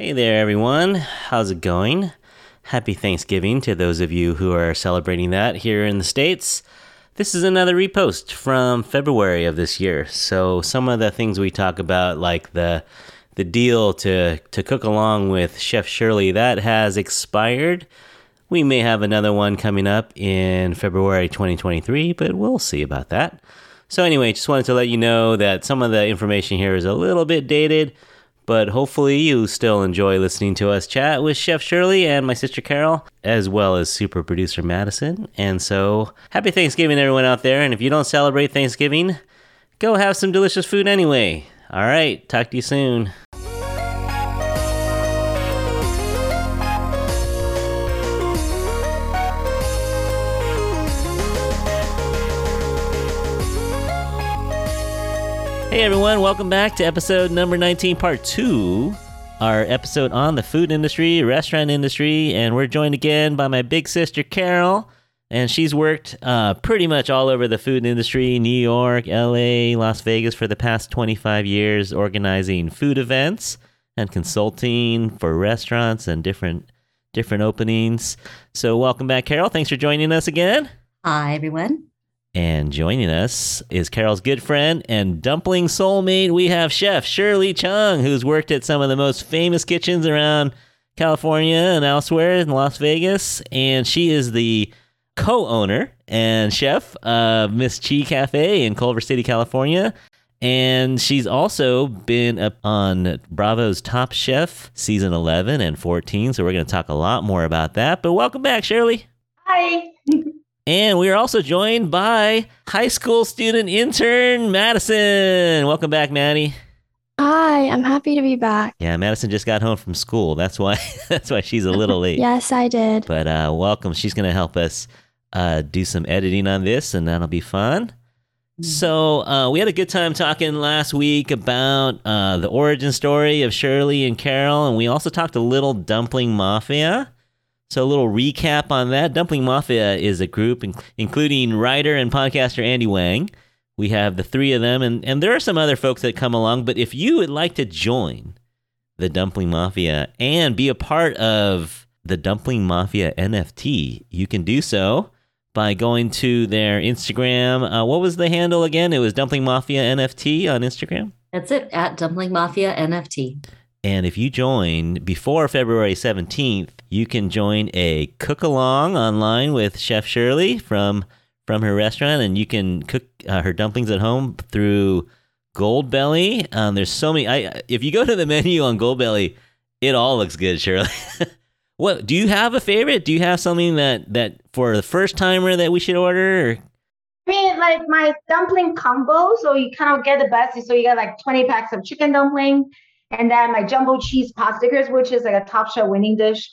Hey there, everyone. How's it going? Happy Thanksgiving to those of you who are celebrating that here in the States. This is another repost from February of this year. So some of the things we talk about, like the the deal to to cook along with Chef Shirley, that has expired. We may have another one coming up in February 2023, but we'll see about that. So anyway, just wanted to let you know that some of the information here is a little bit dated, but hopefully you still enjoy listening to us chat with Chef Shirley and my sister Caryl, as well as super producer Madison. And so, happy Thanksgiving, everyone out there. And if you don't celebrate Thanksgiving, go have some delicious food anyway. All right, talk to you soon. Hey everyone, welcome back to episode number 19, part two. Our episode on the food industry, restaurant industry, and we're joined again by my big sister Caryl. And she's worked uh, pretty much all over the food industry New York, LA, Las Vegas for the past 25 years, organizing food events and consulting for restaurants and different different openings. So, welcome back, Caryl. Thanks for joining us again. Hi, everyone. And joining us is Caryl's good friend and dumpling soulmate. We have Chef Shirley Chung, who's worked at some of the most famous kitchens around California and elsewhere in Las Vegas. And she is the co owner and chef of Ms Chi Cafe in Culver City, California. And she's also been up on Bravo's Top Chef season 11 and 14. So we're going to talk a lot more about that. But welcome back, Shirley. Hi. And we are also joined by high school student intern Madison. Welcome back, Maddie. Hi, I'm happy to be back. Yeah, Madison just got home from school. That's why that's why she's a little late. Yes, I did. But uh, welcome. She's going to help us uh, do some editing on this, and that'll be fun. So uh, we had a good time talking last week about uh, the origin story of Shirley and Caryl, and we also talked a little dumpling mafia. So a little recap on that. Dumpling Mafia is a group in- including writer and podcaster Andy Wang. We have the three of them, and, and there are some other folks that come along. But if you would like to join the Dumpling Mafia and be a part of the Dumpling Mafia NFT, you can do so by going to their Instagram. Uh, what was the handle again? It was Dumpling Mafia NFT on Instagram. That's it at Dumpling Mafia NFT. And if you join before February 17th, you can join a cook along online with Chef Shirley from from her restaurant, and you can cook uh, her dumplings at home through Goldbelly. Um, there's so many. I if you go to the menu on Goldbelly, it all looks good, Shirley. what do you have a favorite? Do you have something that that for the first timer that we should order? Or? I mean, like my dumpling combo. So you kind of get the best. So you get like 20 packs of chicken dumpling, and then my jumbo cheese pot stickers, which is like a top chef winning dish.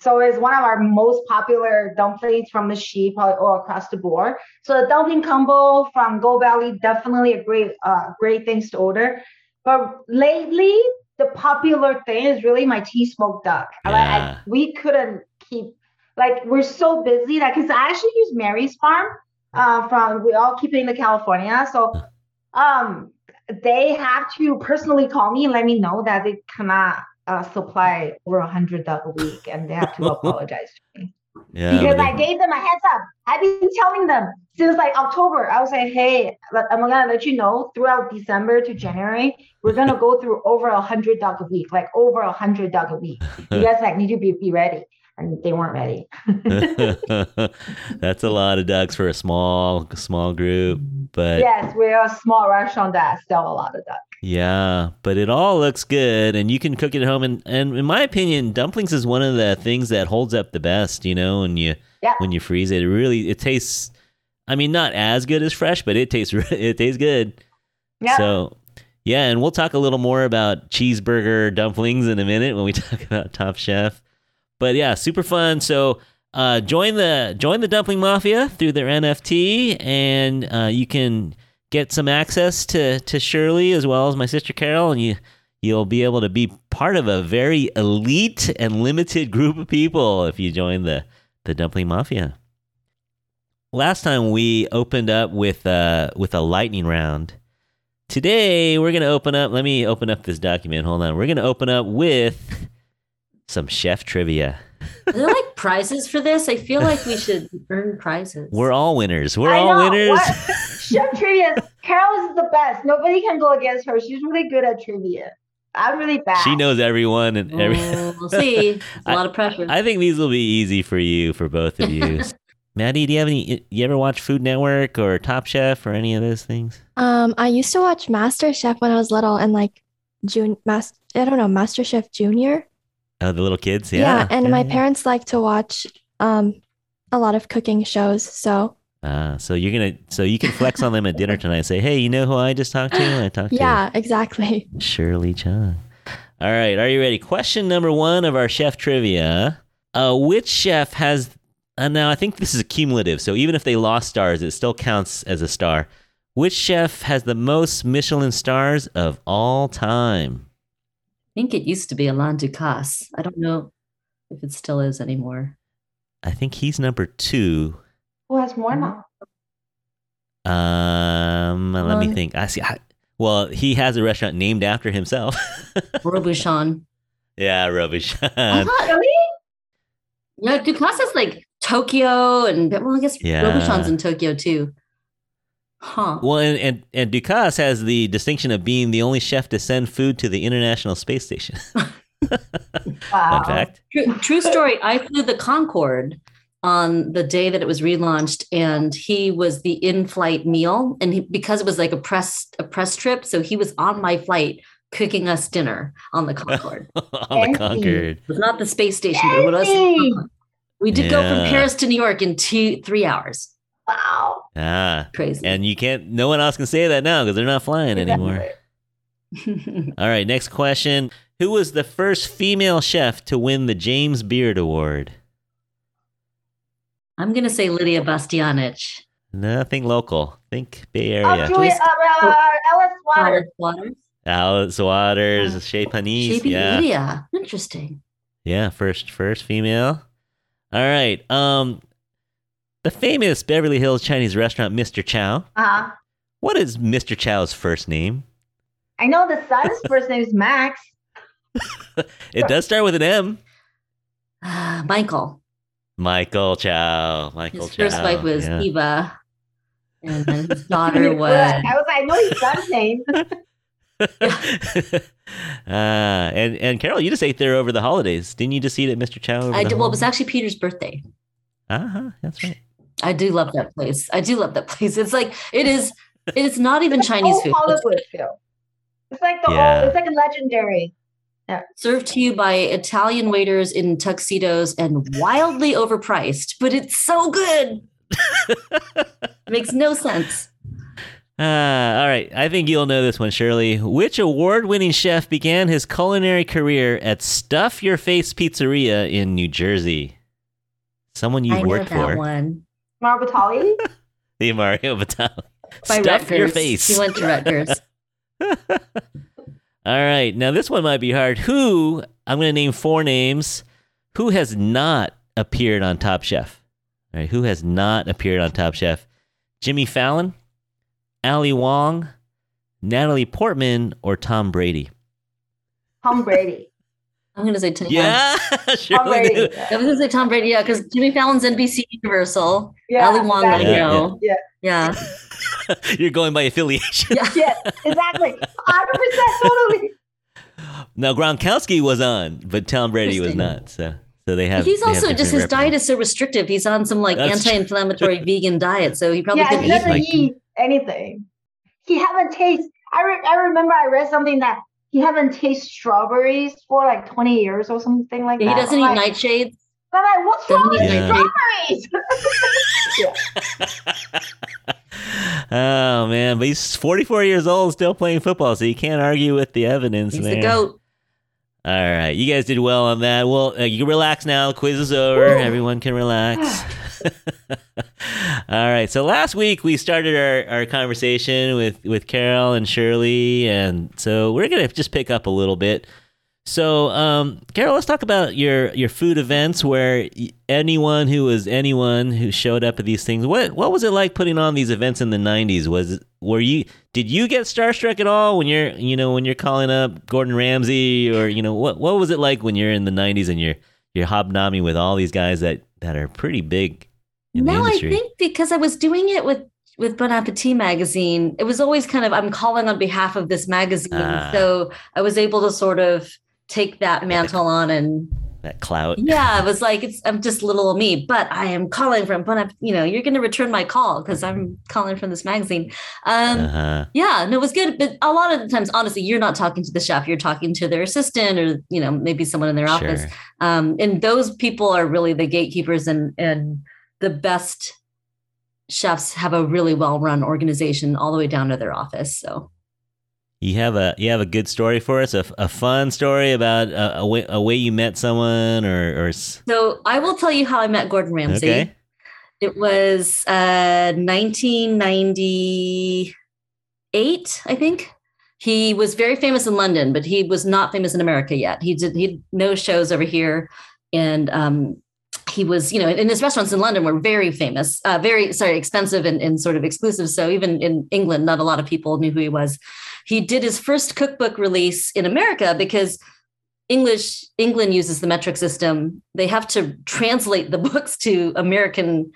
So it's one of our most popular dumplings from the sheep probably all across the board. So the dumpling combo from Goldbelly, definitely a great, uh, great things to order. But lately, the popular thing is really my tea smoked duck. Yeah. I, we couldn't keep like we're so busy that because I actually use Mary's Farm uh, from we all keep it in the California. So um they have to personally call me and let me know that they cannot uh, supply over a hundred duck a week, and they have to apologize to me Yeah, because I gave them a heads up. I've been telling them since like October. I was like, hey, I'm gonna let you know throughout December to January, we're gonna go through over a hundred duck a week, like over a hundred duck a week. You guys like need to be, be ready, and they weren't ready. That's a lot of ducks for a small small group, mm-hmm. but yes, we're a small restaurant that sell a lot of duck. yeah, but it all looks good and you can cook it at home and, and in my opinion, dumplings is one of the things that holds up the best, you know, when you Yeah. when you freeze it. It really it tastes I mean not as good as fresh, but it tastes it tastes good. Yeah. So yeah, and we'll talk a little more about cheeseburger dumplings in a minute when we talk about Top Chef. But yeah, super fun. So uh, join the join the Dumpling Mafia through their NFT, and uh, you can get some access to to Shirley as well as my sister Caryl, and you you'll be able to be part of a very elite and limited group of people if you join the the Dumpling Mafia. Last time we opened up with uh with a lightning round. Today we're gonna open up. Let me open up this document. Hold on. We're gonna open up with some chef trivia. Are there like prizes for this? I feel like we should earn prizes. We're all winners. We're I all know, winners. what? Chef trivia. Caryl is the best. Nobody can go against her. She's really good at trivia. I'm really bad. she knows everyone and every. We'll see. It's a I- lot of pressure. I think these will be easy for you, for both of you. Maddie, do you have any? You ever watch Food Network or Top Chef or any of those things? Um, I used to watch Master Chef when I was little and like June mas I don't know, Master Chef Junior. Oh, the little kids. Yeah. Yeah. And my yeah. parents like to watch um a lot of cooking shows, so Ah, so you're gonna, so you can flex on them at dinner tonight. And say, hey, you know who I just talked to? I talked yeah, exactly. to Shirley Chung. All right, are you ready? Question number one of our chef trivia: uh, Which chef has? Uh, now, I think this is cumulative, so even if they lost stars, it still counts as a star. Which chef has the most Michelin stars of all time? I think it used to be Alain Ducasse. I don't know if it still is anymore. I think he's number two. Who has more now? Um, let me Um, think. I see. I, well, he has a restaurant named after himself. Robuchon. yeah, Robuchon. Uh-huh. Really? Yeah, Ducasse is like Tokyo, and well, I guess Yeah. Robuchon's in Tokyo too. Huh. Well, and, and and Ducasse has the distinction of being the only chef to send food to the International Space Station. Wow. Fun fact. True, true story. I flew the Concorde on the day that it was relaunched, and he was the in-flight meal. And he, because it was like a press a press trip, so he was on my flight cooking us dinner on the Concorde. on the Fancy. Concorde. it was not the space station, but it was. Fancy. We did go from Paris to New York in two three hours. Wow. Ah, Crazy. and you can't. No one else can say that now because they're not flying anymore. All right, next question. Who was the first female chef to win the James Beard Award? I'm gonna say Lydia Bastianich. Nothing local. Think Bay Area. Oh, Julia, uh, uh, Ellis Waters. Alice Waters. Alice Waters, Chez Panisse. She beat Yeah. Lydia. Interesting. Yeah, first first female. All right. Um the famous Beverly Hills Chinese restaurant Mr. Chow. Uh-huh. What is Mr. Chow's first name? I know the son's first name is Max. It does start with an M. Ah, Michael. Michael Chow. Michael His Chow. first wife was yeah. Eva, and then his daughter was. I was like, I know his son's name. uh, and and Caryl, you just ate there over the holidays. Didn't you just eat at Mr. Chow? Over I the did, well, it was actually Peter's birthday. Uh-huh, that's right. I do love that place. I do love that place. It's like it is. It's not even It's Chinese food. It's Hollywood feel. It's like the Yeah. old, it's like a legendary. served to you by Italian waiters in tuxedos and wildly overpriced, but it's so good. Makes no sense. Uh, all right. I think you'll know this one, Shirley. Which award winning chef began his culinary career at Stuff Your Face Pizzeria in New Jersey? Someone you've I know worked that for. one. Marbatali? The Mario Batali. By Stuff Your Face. He went to Rutgers. All right. Now, this one might be hard. Who, I'm going to name four names, who has not appeared on Top Chef? All right. Who has not appeared on Top Chef? Jimmy Fallon, Ali Wong, Natalie Portman, or Tom Brady? Tom Brady. I'm gonna say Tom. Yeah. Tom Brady. knew. I'm gonna say Tom Brady, yeah, because Jimmy Fallon's NBC Universal. Yeah, Ali Wong, I exactly. Yeah, know. yeah. Yeah. You're going by affiliation. Yeah. Yeah, exactly. 100% totally. now, Gronkowski was on, but Tom Brady was not. So, so they have. He's they have also just different his diet is so restrictive. He's on some like That's anti-inflammatory vegan diet, so he probably yeah, he couldn't eat doesn't much. eat anything. He haven't tasted. I, re- I remember I read something that he haven't tasted strawberries for like 20 years or something like Yeah, that. he doesn't I'm eat like, nightshades. I'm like, what's wrong Doesn't with eat Yeah. strawberries? oh man, but he's 44 years old, still playing football, so you can't argue with the evidence He's there. the goat. All right, you guys did well on that. Well, uh, you can relax now. The quiz is over. Woo. Everyone can relax. All right. So last week we started our, our conversation with with Caryl and Shirley, and so we're gonna just pick up a little bit. So, um, Caryl, let's talk about your your food events where anyone who was anyone who showed up at these things. What what was it like putting on these events in the '90s? Was were you did you get starstruck at all when you're you know when you're calling up Gordon Ramsay or you know what what was it like when you're in the '90s and you're you're hobnobbing with all these guys that that are pretty big No, I think because I was doing it with with Bon Appetit magazine, it was always kind of I'm calling on behalf of this magazine, Ah. so I was able to sort of take that mantle on and that clout. yeah, it was like it's I'm just little me, but I am calling from Bon Appetit. You know, you're going to return my call because I'm calling from this magazine. Um, Uh-huh. yeah, no, it was good. But a lot of the times, honestly, you're not talking to the chef. You're talking to their assistant or, you know, maybe someone in their office. Um, and those people are really the gatekeepers and and the best chefs have a really well run organization all the way down to their office. So You have a you have a good story for us, a, a fun story about a, a, way, a way you met someone or or so I will tell you how I met Gordon Ramsay. okay. It was uh 1998, I think. He was very famous in London, but he was not famous in America yet. He did he had no shows over here, and um, he was, you know, and his restaurants in London were very famous, uh, very sorry, expensive and, and sort of exclusive. So even in England, not a lot of people knew who he was. He did his first cookbook release in America because English England uses the metric system. They have to translate the books to American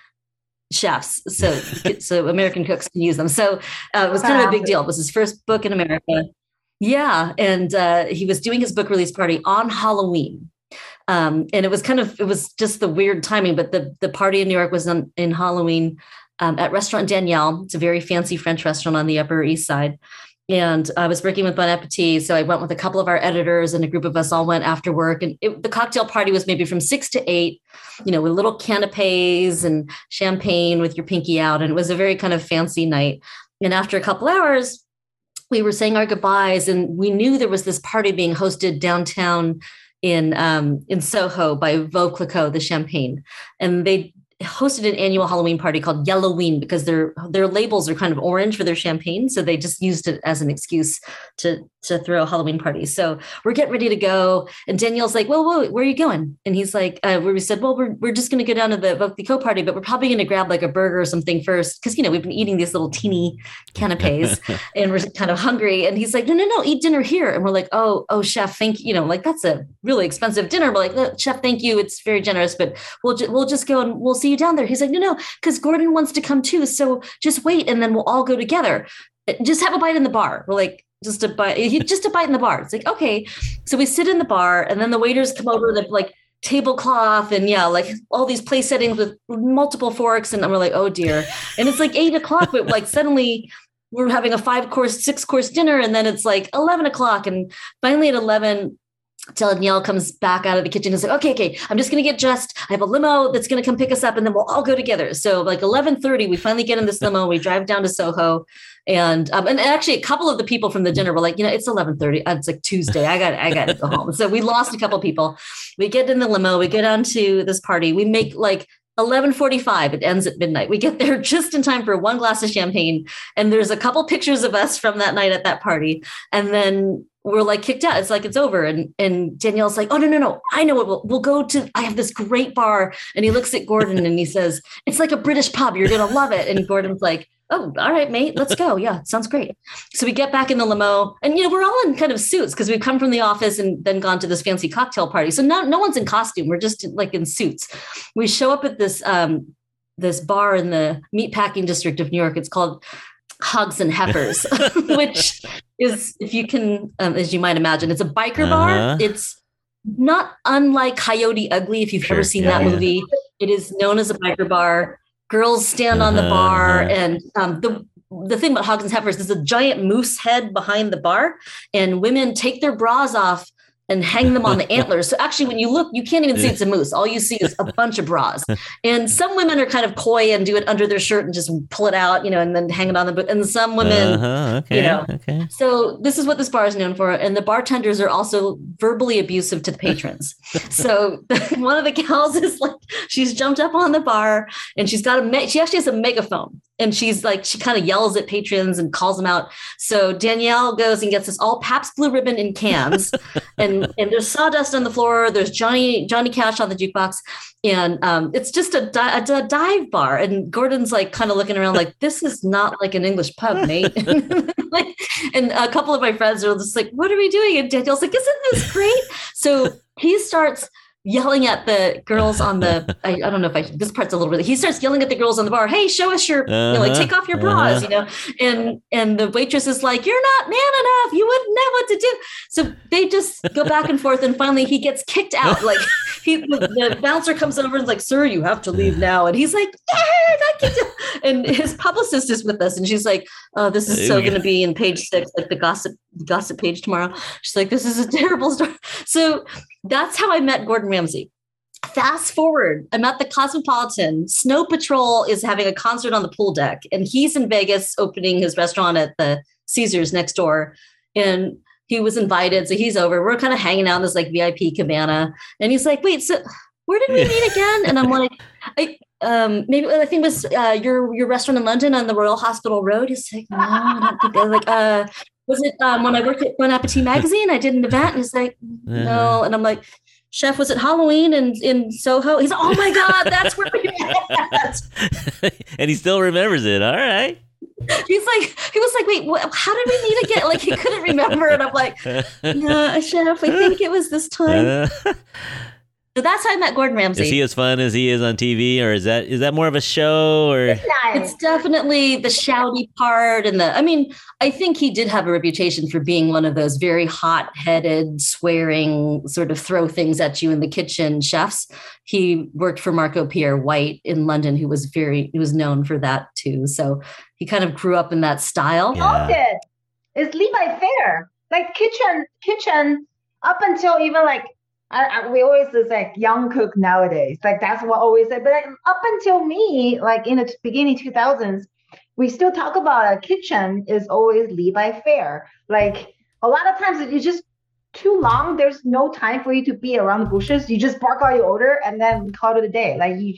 chefs, so so American cooks can use them. So uh, it was kind of a big deal. It was his first book in America. Yeah, and uh, he was doing his book release party on Halloween. Um, and it was kind of it was just the weird timing, but the the party in New York was in Halloween um, at Restaurant Daniel. It's a very fancy French restaurant on the Upper East Side. And I was working with Bon Appetit. So I went with a couple of our editors and a group of us all went after work. And it, the cocktail party was maybe from six to eight, you know, with little canapes and champagne with your pinky out. And it was a very kind of fancy night. And after a couple hours, we were saying our goodbyes and we knew there was this party being hosted downtown in um, in Soho by Veuve Clicquot, the champagne. And they hosted an annual Halloween party called Yellowween because their their labels are kind of orange for their champagne, so they just used it as an excuse to to throw a Halloween parties. So we're getting ready to go, and Daniel's like, "Well, whoa, where are you going?" And he's like, uh, "We said, well, we're we're just going to go down to the Veuve Clicquot party, but we're probably going to grab like a burger or something first because you know we've been eating these little teeny canapes and we're kind of hungry." And he's like, "No, no, no, eat dinner here." And we're like, "Oh, oh, chef, thank you. You know, like that's a really expensive dinner." We're like, "Look, "Chef, thank you. It's very generous, but we'll ju- we'll just go and we'll see you down there." He's like, "No, no, because Gordon wants to come too. So just wait, and then we'll all go together. Just have a bite in the bar." We're like, "Just a bite, just a bite in the bar." It's like, okay. So we sit in the bar, and then the waiters come over. They're like tablecloth and yeah, like all these place settings with multiple forks, and we're like, "Oh dear!" And it's like eight o'clock, but like suddenly. We're having a five course, six course dinner, and then it's like 11 o'clock. And finally, at 11, Daniel comes back out of the kitchen and like, okay, okay, I'm just gonna get dressed. I have a limo that's gonna come pick us up, and then we'll all go together. So like 11:30, we finally get in this limo. We drive down to Soho, and um, and actually a couple of the people from the dinner were like, you know, it's 11:30. Uh, It's like Tuesday. I got I got to go home. So we lost a couple people. We get in the limo. We get down to this party. We make like 11:45 it ends at midnight we get there just in time for one glass of champagne and there's a couple pictures of us from that night at that party and then we're like kicked out. It's like it's over. And and Daniel's like oh no no no. I know what we'll, we'll go to I have this great bar. And he looks at Gordon and he says it's like a British pub. You're to love it. And Gordon's like oh all right mate. Let's go. Yeah sounds great. So we get back in the limo and you know we're all in kind of suits because we've come from the office and then gone to this fancy cocktail party. So no no one's in costume. We're just like in suits. We show up at this um this bar in the meatpacking district of New York. It's called Hogs and Heifers, which is, if you can, um, as you might imagine, it's a biker Uh-huh. bar. It's not unlike Coyote Ugly, if you've Sure, ever seen yeah, that yeah. movie. It is known as a biker bar. Girls stand on the bar, Uh-huh. and um, the the thing about Hogs and Heifers is a giant moose head behind the bar, and women take their bras off and hang them on the antlers. So actually, when you look, you can't even see it's a moose. All you see is a bunch of bras. And some women are kind of coy and do it under their shirt and just pull it out, you know, and then hang it on the boot. And some women. Uh-huh, okay, you know. okay. So this is what this bar is known for, and the bartenders are also verbally abusive to the patrons. so one of the gals is like, she's jumped up on the bar and she's got a, me- she actually has a megaphone, and she's like she kind of yells at patrons and calls them out. So Daniel goes and gets this all Pabst Blue Ribbon in cans, and and there's sawdust on the floor. There's Johnny Johnny Cash on the jukebox, and um, it's just a, di- a, dive bar. And Gordon's like kind of looking around like this is not like an English pub, mate. like, and a couple of my friends are just like, "What are we doing?" And Daniel's like, "Isn't this great?" So he starts yelling at the girls on the I, I, don't know if I this part's a little bit he starts yelling at the girls on the bar hey show us your uh-huh, you know, like take off your bras uh-huh. you know? And and the waitress is like you're not man enough. You wouldn't know what to do. So they just go back and forth and finally he gets kicked out. Like he the, the bouncer comes over and is like sir you have to leave now. And he's like yeah, and his publicist is with us. And she's like oh this is so going to be in page six like the gossip gossip page tomorrow she's like this is a terrible story so that's how I met Gordon Ramsay. Fast forward, I'm at the Cosmopolitan. Snow Patrol is having a concert on the pool deck, and he's in Vegas opening his restaurant at the Caesars next door. And he was invited, so he's over. We're kind of hanging out in this like VIP cabana, and he's like, "Wait, so where did we meet again?" And I'm like, "I um, maybe I think it was uh, your your restaurant in London on the Royal Hospital Road." He's like, "No, I don't think." I like, uh, was it um, when I worked at Bon Appetit magazine? I did an event, and he's like, no, and I'm like, chef, was it Halloween in in Soho? He's like, oh my god, that's where we met. and he still remembers it. All right. He's like, he was like, wait, what, how did we meet again? Like he couldn't remember, and I'm like, no, chef, I think it was this time. So that's how I met Gordon Ramsay. Is he as fun as he is on TV, or is that is that more of a show? Or it's definitely the shouty part, and the. I mean, I think he did have a reputation for being one of those very hot-headed, swearing, sort of throw things at you in the kitchen chefs. He worked for Marco Pierre White in London, who was very he was known for that too. So he kind of grew up in that style. Yeah. It's Levi Fair, like kitchen, kitchen, up until even like I, I, we always is like young cook nowadays. Like that's what always say. But like, up until me, like in the beginning 2000s, we still talk about a kitchen is always Levi Fair. Like a lot of times it's just too long. There's no time for you to be around the bushes. You just bark out your order and then call it a day. Like you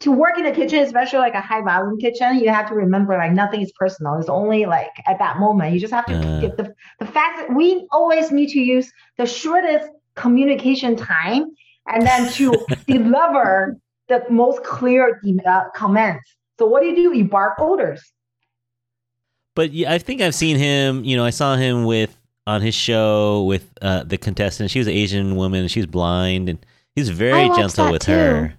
to work in a kitchen, especially like a high volume kitchen, you have to remember like nothing is personal. It's only like at that moment. You just have to uh. get the the fact that we always need to use the shortest communication time and then to deliver the most clear uh, comments. So what do you do? You bark orders. But yeah, I think I've seen him. You know, I saw him with on his show with uh, the contestant. She was an Asian woman. She was blind, and he's very gentle with too. her.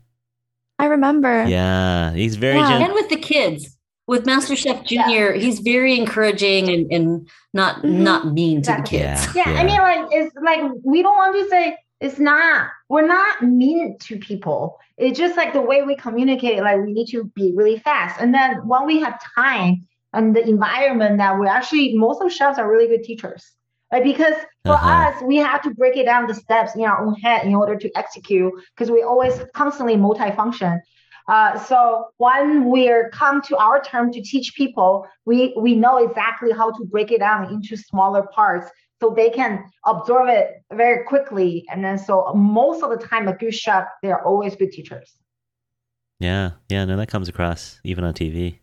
I remember. Yeah, he's very yeah. gentle. And with the kids, with Master Chef Junior, yeah. he's very encouraging and, and not mm-hmm. not mean to exactly. the kids. Yeah. yeah, I mean, like it's like we don't want to say it's not. We're not mean to people. It's just like the way we communicate. Like we need to be really fast, and then when we have time and the environment that we actually most of chefs are really good teachers. Right? Because for uh-huh. us, we have to break it down the steps in our own head in order to execute because we always constantly multifunction. Uh, so when we're come to our term to teach people, we we know exactly how to break it down into smaller parts so they can absorb it very quickly. And then so most of the time, a good chef, they're always good teachers. Yeah, yeah, no, that comes across even on TV.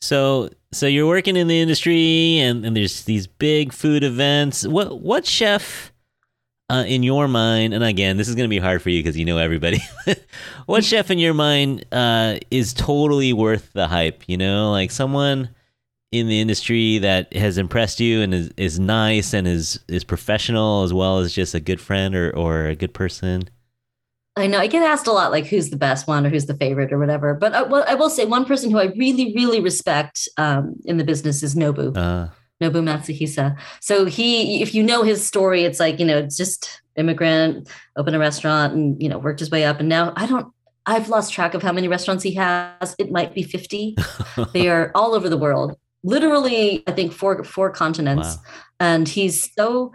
So, so you're working in the industry, and, and there's these big food events. What what chef uh, in your mind, and again, this is going to be hard for you because you know everybody. what chef in your mind uh, is totally worth the hype? You know, like someone in the industry that has impressed you and is, is nice and is is professional as well as just a good friend or, or a good person. I know I get asked a lot, like who's the best one or who's the favorite or whatever. But I, uh, well, I will say one person who I really, really respect um, in the business is Nobu. Uh, Nobu Matsuhisa. So he, if you know his story, it's like, you know, just immigrant, opened a restaurant and, you know, worked his way up. And now I don't, I've lost track of how many restaurants he has. It might be 50. they are all over the world, literally, I think four, four continents. Wow. And he's so,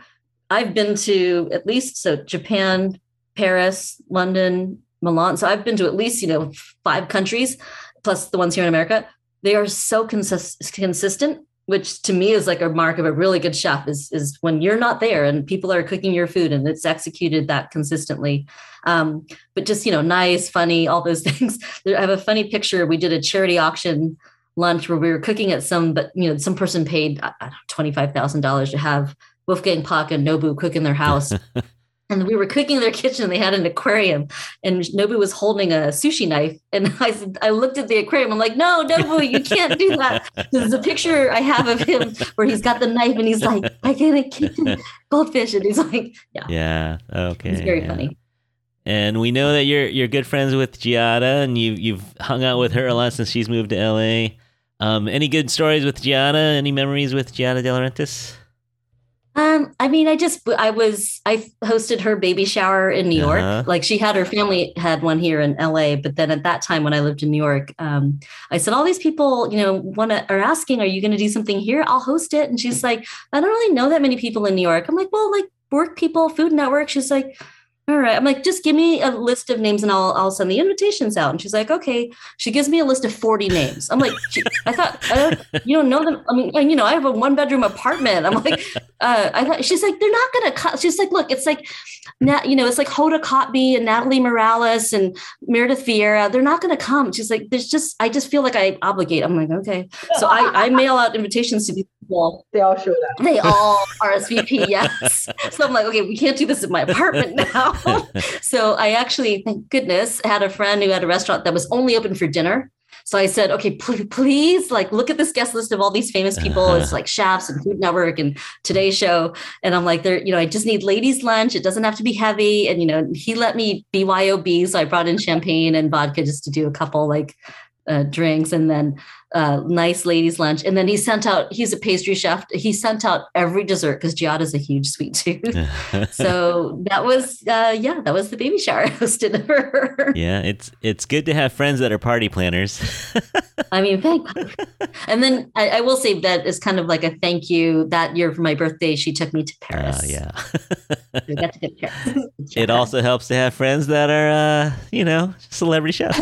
I've been to at least, so Japan, Paris, London, Milan. So I've been to at least, you know, five countries plus the ones here in America. They are so consist- consistent which to me is like a mark of a really good chef is is when you're not there and people are cooking your food and it's executed that consistently. Um, but just you know nice funny all those things. I have a funny picture. We did a charity auction lunch where we were cooking at some, but you know, some person paid twenty five thousand dollars to have Wolfgang Puck and Nobu cook in their house. and we were cooking in their kitchen. They had an aquarium, and Nobu was holding a sushi knife. And I said, I looked at the aquarium. I'm like, no, Nobu, you can't do that. There's a picture I have of him where he's got the knife, and he's like, I can't keep goldfish, and he's like, yeah, yeah, okay, it's very yeah. funny. And we know that you're you're good friends with Giada, and you you've hung out with her a lot since she's moved to LA. Um, any good stories with Giada? Any memories with Giada De Laurentiis? Um, I mean, I just I was I hosted her baby shower in New York. Uh-huh. Like she had her family had one here in LA, but then at that time when I lived in New York, um, I said all these people, you know, want to are asking, are you going to do something here? I'll host it. And she's like, I don't really know that many people in New York. I'm like, well, like work people, Food Network. She's like, all right. I'm like, just give me a list of names and I'll I'll send the invitations out. And she's like, okay. She gives me a list of 40 names. I'm like, I thought don't, you don't know them. I mean, you know, I have a one bedroom apartment. I'm like, uh, I thought she's like, they're not gonna cut. She's like, look, it's like you know, it's like Hoda Kotb and Natalie Morales and Meredith Vieira. They're not gonna come. She's like, there's just I just feel like I obligate. I'm like, okay. So I, I mail out invitations to these people. They all showed up. They all RSVP, yes. So I'm like, okay, we can't do this in my apartment now. so I actually, thank goodness, had a friend who had a restaurant that was only open for dinner. So I said, okay, pl- please, like, look at this guest list of all these famous people. It's like chefs and Food Network and Today Show. And I'm like, there, you know, I just need ladies' lunch. It doesn't have to be heavy. And you know, he let me BYOB, so I brought in champagne and vodka just to do a couple like uh, drinks, and then uh, nice ladies' lunch. And then he sent out. He's a pastry chef. He sent out every dessert because Giada's a huge sweet tooth. so that was, uh, yeah, that was the baby shower I hosted her. yeah, it's it's good to have friends that are party planners. I mean, thank. and then I, I will say that is kind of like a thank you. That year for my birthday, she took me to Paris. Uh, yeah. we got to go to Paris. it also helps to have friends that are, uh, you know, celebrity chefs.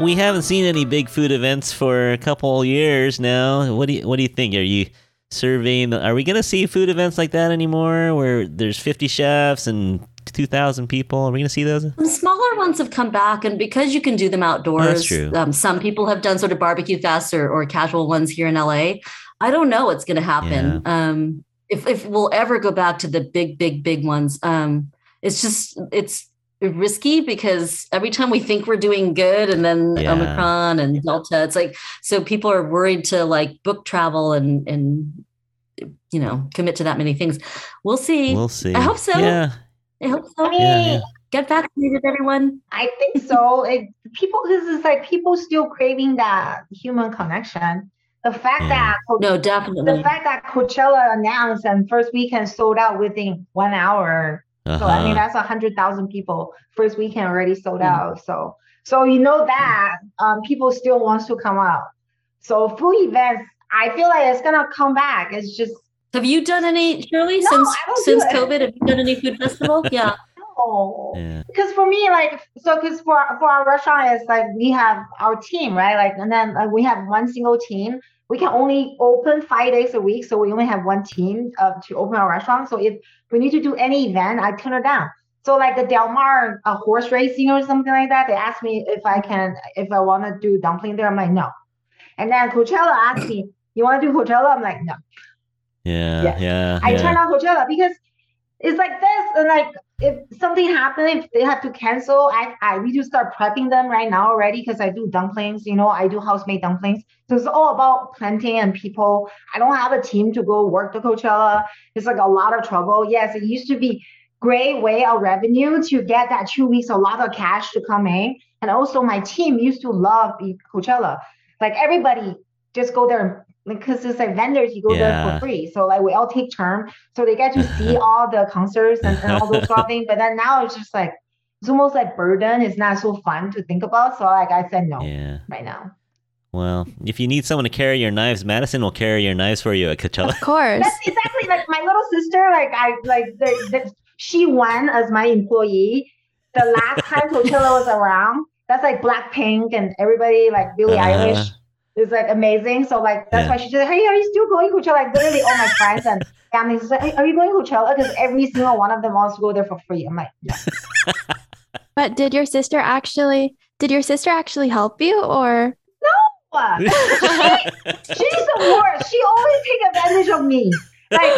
We haven't seen any big food events for a couple years now. What do you What do you think? Are you surveying? Are we going to see food events like that anymore, where there's 50 chefs and 2,000 people? Are we going to see those? The smaller ones have come back, and because you can do them outdoors, Oh, that's true. Um, some people have done sort of barbecue fests or, or casual ones here in LA. I don't know what's going to happen. Um, if if we'll ever go back to the big, big, big ones, um, it's just it's risky because every time we think we're doing good, and then Yeah. Omicron and Delta, it's like so people are worried to like book travel and and you know commit to that many things. We'll see. We'll see. I hope so. Yeah. I hope so. I mean, Yeah, yeah. Get vaccinated, everyone. I think so. It, people, this is like people still craving that human connection. The fact Yeah. that no definitely the fact that Coachella announced and first weekend sold out within one hour. So I mean Uh-huh. that's a hundred thousand people first weekend already sold Mhm. out. So so you know that um, people still wants to come out. So food events, I feel like it's gonna come back. It's just Have you done any, Shirley, No, since I don't do since. COVID? Have you done any food festival? Yeah. no. Yeah. because for me like so because for for our restaurant it's like we have our team right like and then like, we have one single team we can only open five days a week so we only have one team uh, to open our restaurant so if we need to do any event i turn it down so like the del mar uh, horse racing or something like that they asked me if i can if i want to do dumpling there i'm like no and then coachella asked me you want to do coachella i'm like no Yeah. Yes. Yeah. I yeah. turn on Coachella because it's like this, and like if something happened, if they have to cancel, I I need to start prepping them right now already because I do dumplings. You know, I do house made dumplings, so it's all about planting and people. I don't have a team to go work the Coachella. It's like a lot of trouble. Yes, it used to be great way of revenue to get that two weeks, a lot of cash to come in, and also my team used to love Coachella. Like everybody just go there because it's like vendors, you go there for free. So like we all take turn, so they get to see all the concerts and, and all those sort of things. But then now it's just like it's almost like burden. It's not so fun to think about. So like I said no Yeah. right now. Well, if you need someone to carry your knives, Madison will carry your knives for you at Coachella. Of course. That's exactly like my little sister. Like I like the, the she won as my employee. The last time Coachella was around, that's like Blackpink and everybody like Billie Uh-huh. Eilish. Is like amazing. So like that's Yeah. why she said, "Hey, are you still going to Coachella?" Like literally all my friends and families is like, hey, "Are you going to Coachella?" Because every single one of them wants to go there for free. I'm like, "No." But did your sister actually did your sister actually help you or What? she, she's the worst. She always take advantage of me. Like,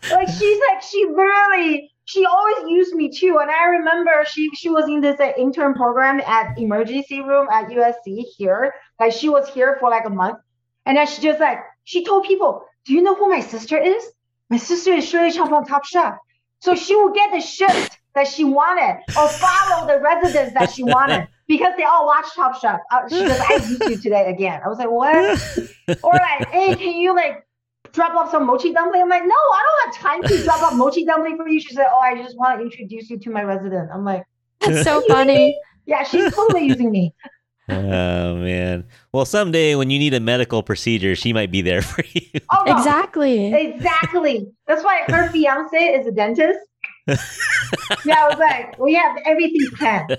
like she's like she literally she always used me too. And I remember she she was in this uh, intern program at emergency room at USC here. Like she was here for like a month, and then she just like she told people, "Do you know who my sister is? My sister is Shirley Chung from Top Chef." So she will get the shift that she wanted or follow the residents that she wanted because they all watch Top Chef. Uh, she goes, I used you today again. I was like, what? or like, hey, can you like drop off some mochi dumpling? I'm like, no, I don't have time to drop off mochi dumpling for you. She said, oh, I just want to introduce you to my resident. I'm like, that's so funny. Yeah, she's totally using me. oh man. Well, someday when you need a medical procedure, she might be there for you. Oh, no. Exactly. Exactly. That's why her fiance is a dentist. yeah, I was like, we have everything planned.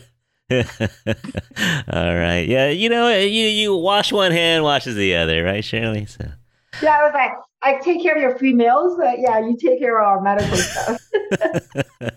All right. Yeah, you know, you you wash one hand, washes the other, right, Shirley? So Yeah, I was like, I take care of your free meals, but yeah, you take care of our medical stuff.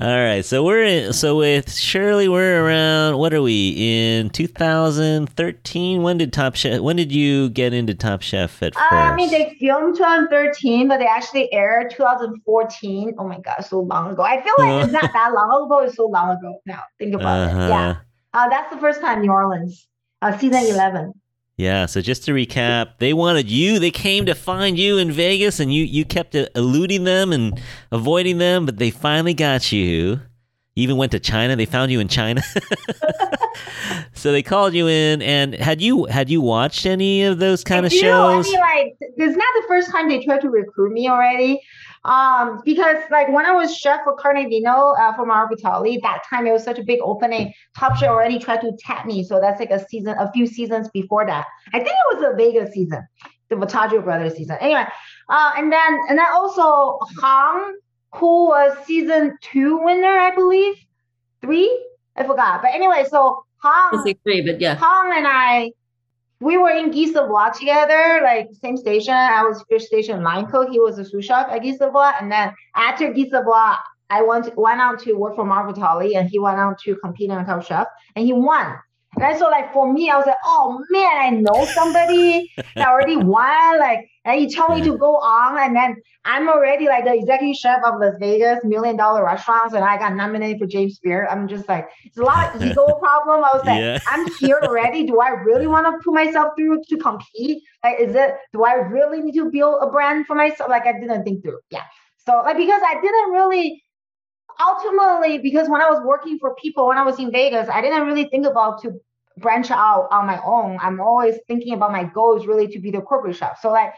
All right. So we're in, so with Shirley, we're around what are we in 2013? When did Top Chef when did you get into Top Chef at first? I mean, they filmed 2013, but they actually aired 2014. Oh my god, so long ago. I feel like it's not that long ago, it's so long ago now. Think about Uh-huh. it. Yeah. Uh, that's the first time New Orleans, uh, season 11. Yeah, so just to recap, they wanted you. They came to find you in Vegas, and you you kept eluding them and avoiding them, but they finally got you. You even went to China. They found you in China. so they called you in, and had you had you watched any of those kind of I do. shows? I mean, like, it's not the first time they tried to recruit me already. Um, because like when I was chef for Carne Vino uh, for Mario Batali, that time it was such a big opening. Top Chef already tried to tap me, so that's like a season, a few seasons before that. I think it was the Vegas season, the Voltaggio brothers season. Anyway, uh, and then and then also Hung, who was season two winner, I believe, three, I forgot. But anyway, so Hung. Three, but yeah. Tom and I, we were in Guy Savoy together, like same station. I was fish station line cook. He was a sous chef at Guy Savoy. And then after Guy Savoy, I went went out to work for Batali and he went out to compete on Top Chef and he won. And I so like for me, I was like, oh man, I know somebody that already won. Like, and he told me to go on, and then I'm already like the executive chef of Las Vegas million dollar restaurants, and I got nominated for James Beard. I'm just like, it's a lot of ego problem. I was like, Yeah. I'm here already. Do I really want to put myself through to compete? Like, is it? Do I really need to build a brand for myself? Like, I didn't think through. Yeah. So like because I didn't really ultimately because when I was working for people when I was in Vegas, I didn't really think about to branch out on my own. I'm always thinking about my goals really to be the corporate chef. So like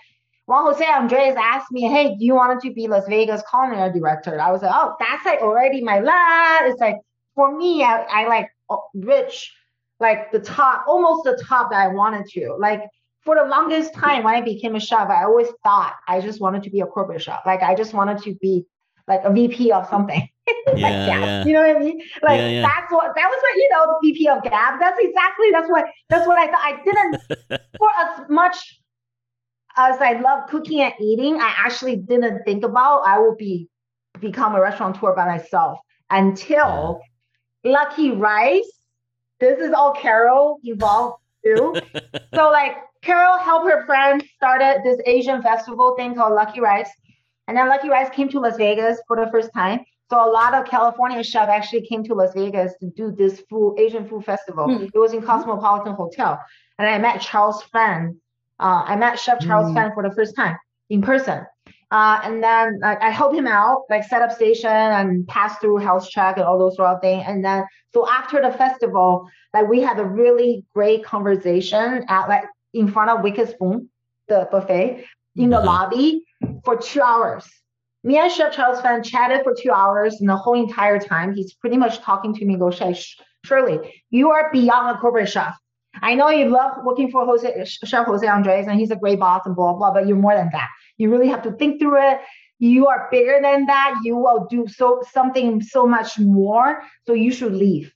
when Jose Andres asked me, hey, do you want to be Las Vegas culinary director? I was like, oh, that's like already my lot. It's like for me, I, I like rich, like the top, almost the top that I wanted to. Like for the longest time when I became a chef, I always thought I just wanted to be a corporate chef. Like I just wanted to be like a VP of something. like Yeah, that. yeah. You know what I mean? Like Yeah, yeah. that's what that was what you know, the VP of Gap. That's exactly that's what that's what I thought. I didn't for as much as I love cooking and eating, I actually didn't think about I will be become a restaurateur by myself until Lucky Rice. This is all Caryl involved too. so like Caryl helped her friend started this Asian festival thing called Lucky Rice. And then Lucky Rice came to Las Vegas for the first time. So a lot of California chefs actually came to Las Vegas to do this food Asian food festival. Hmm. It was in Cosmopolitan Hotel. And I met Charles Phan. Uh, I met Chef Charles Hmm. Phan for the first time in person. Uh, and then like, I helped him out, like set up station and pass through health check and all those sort of things. And then so after the festival, like we had a really great conversation at like in front of Wicked Spoon, the buffet, in the Uh-huh. lobby for two hours. Me and Chef Charles Phan chatted for two hours, and the whole entire time he's pretty much talking to me. Go, "Sh- Shirley, you are beyond a corporate chef. I know you love working for Jose, Chef Jose Andres, and he's a great boss and blah blah. But you're more than that. You really have to think through it. You are bigger than that. You will do so something so much more. So you should leave.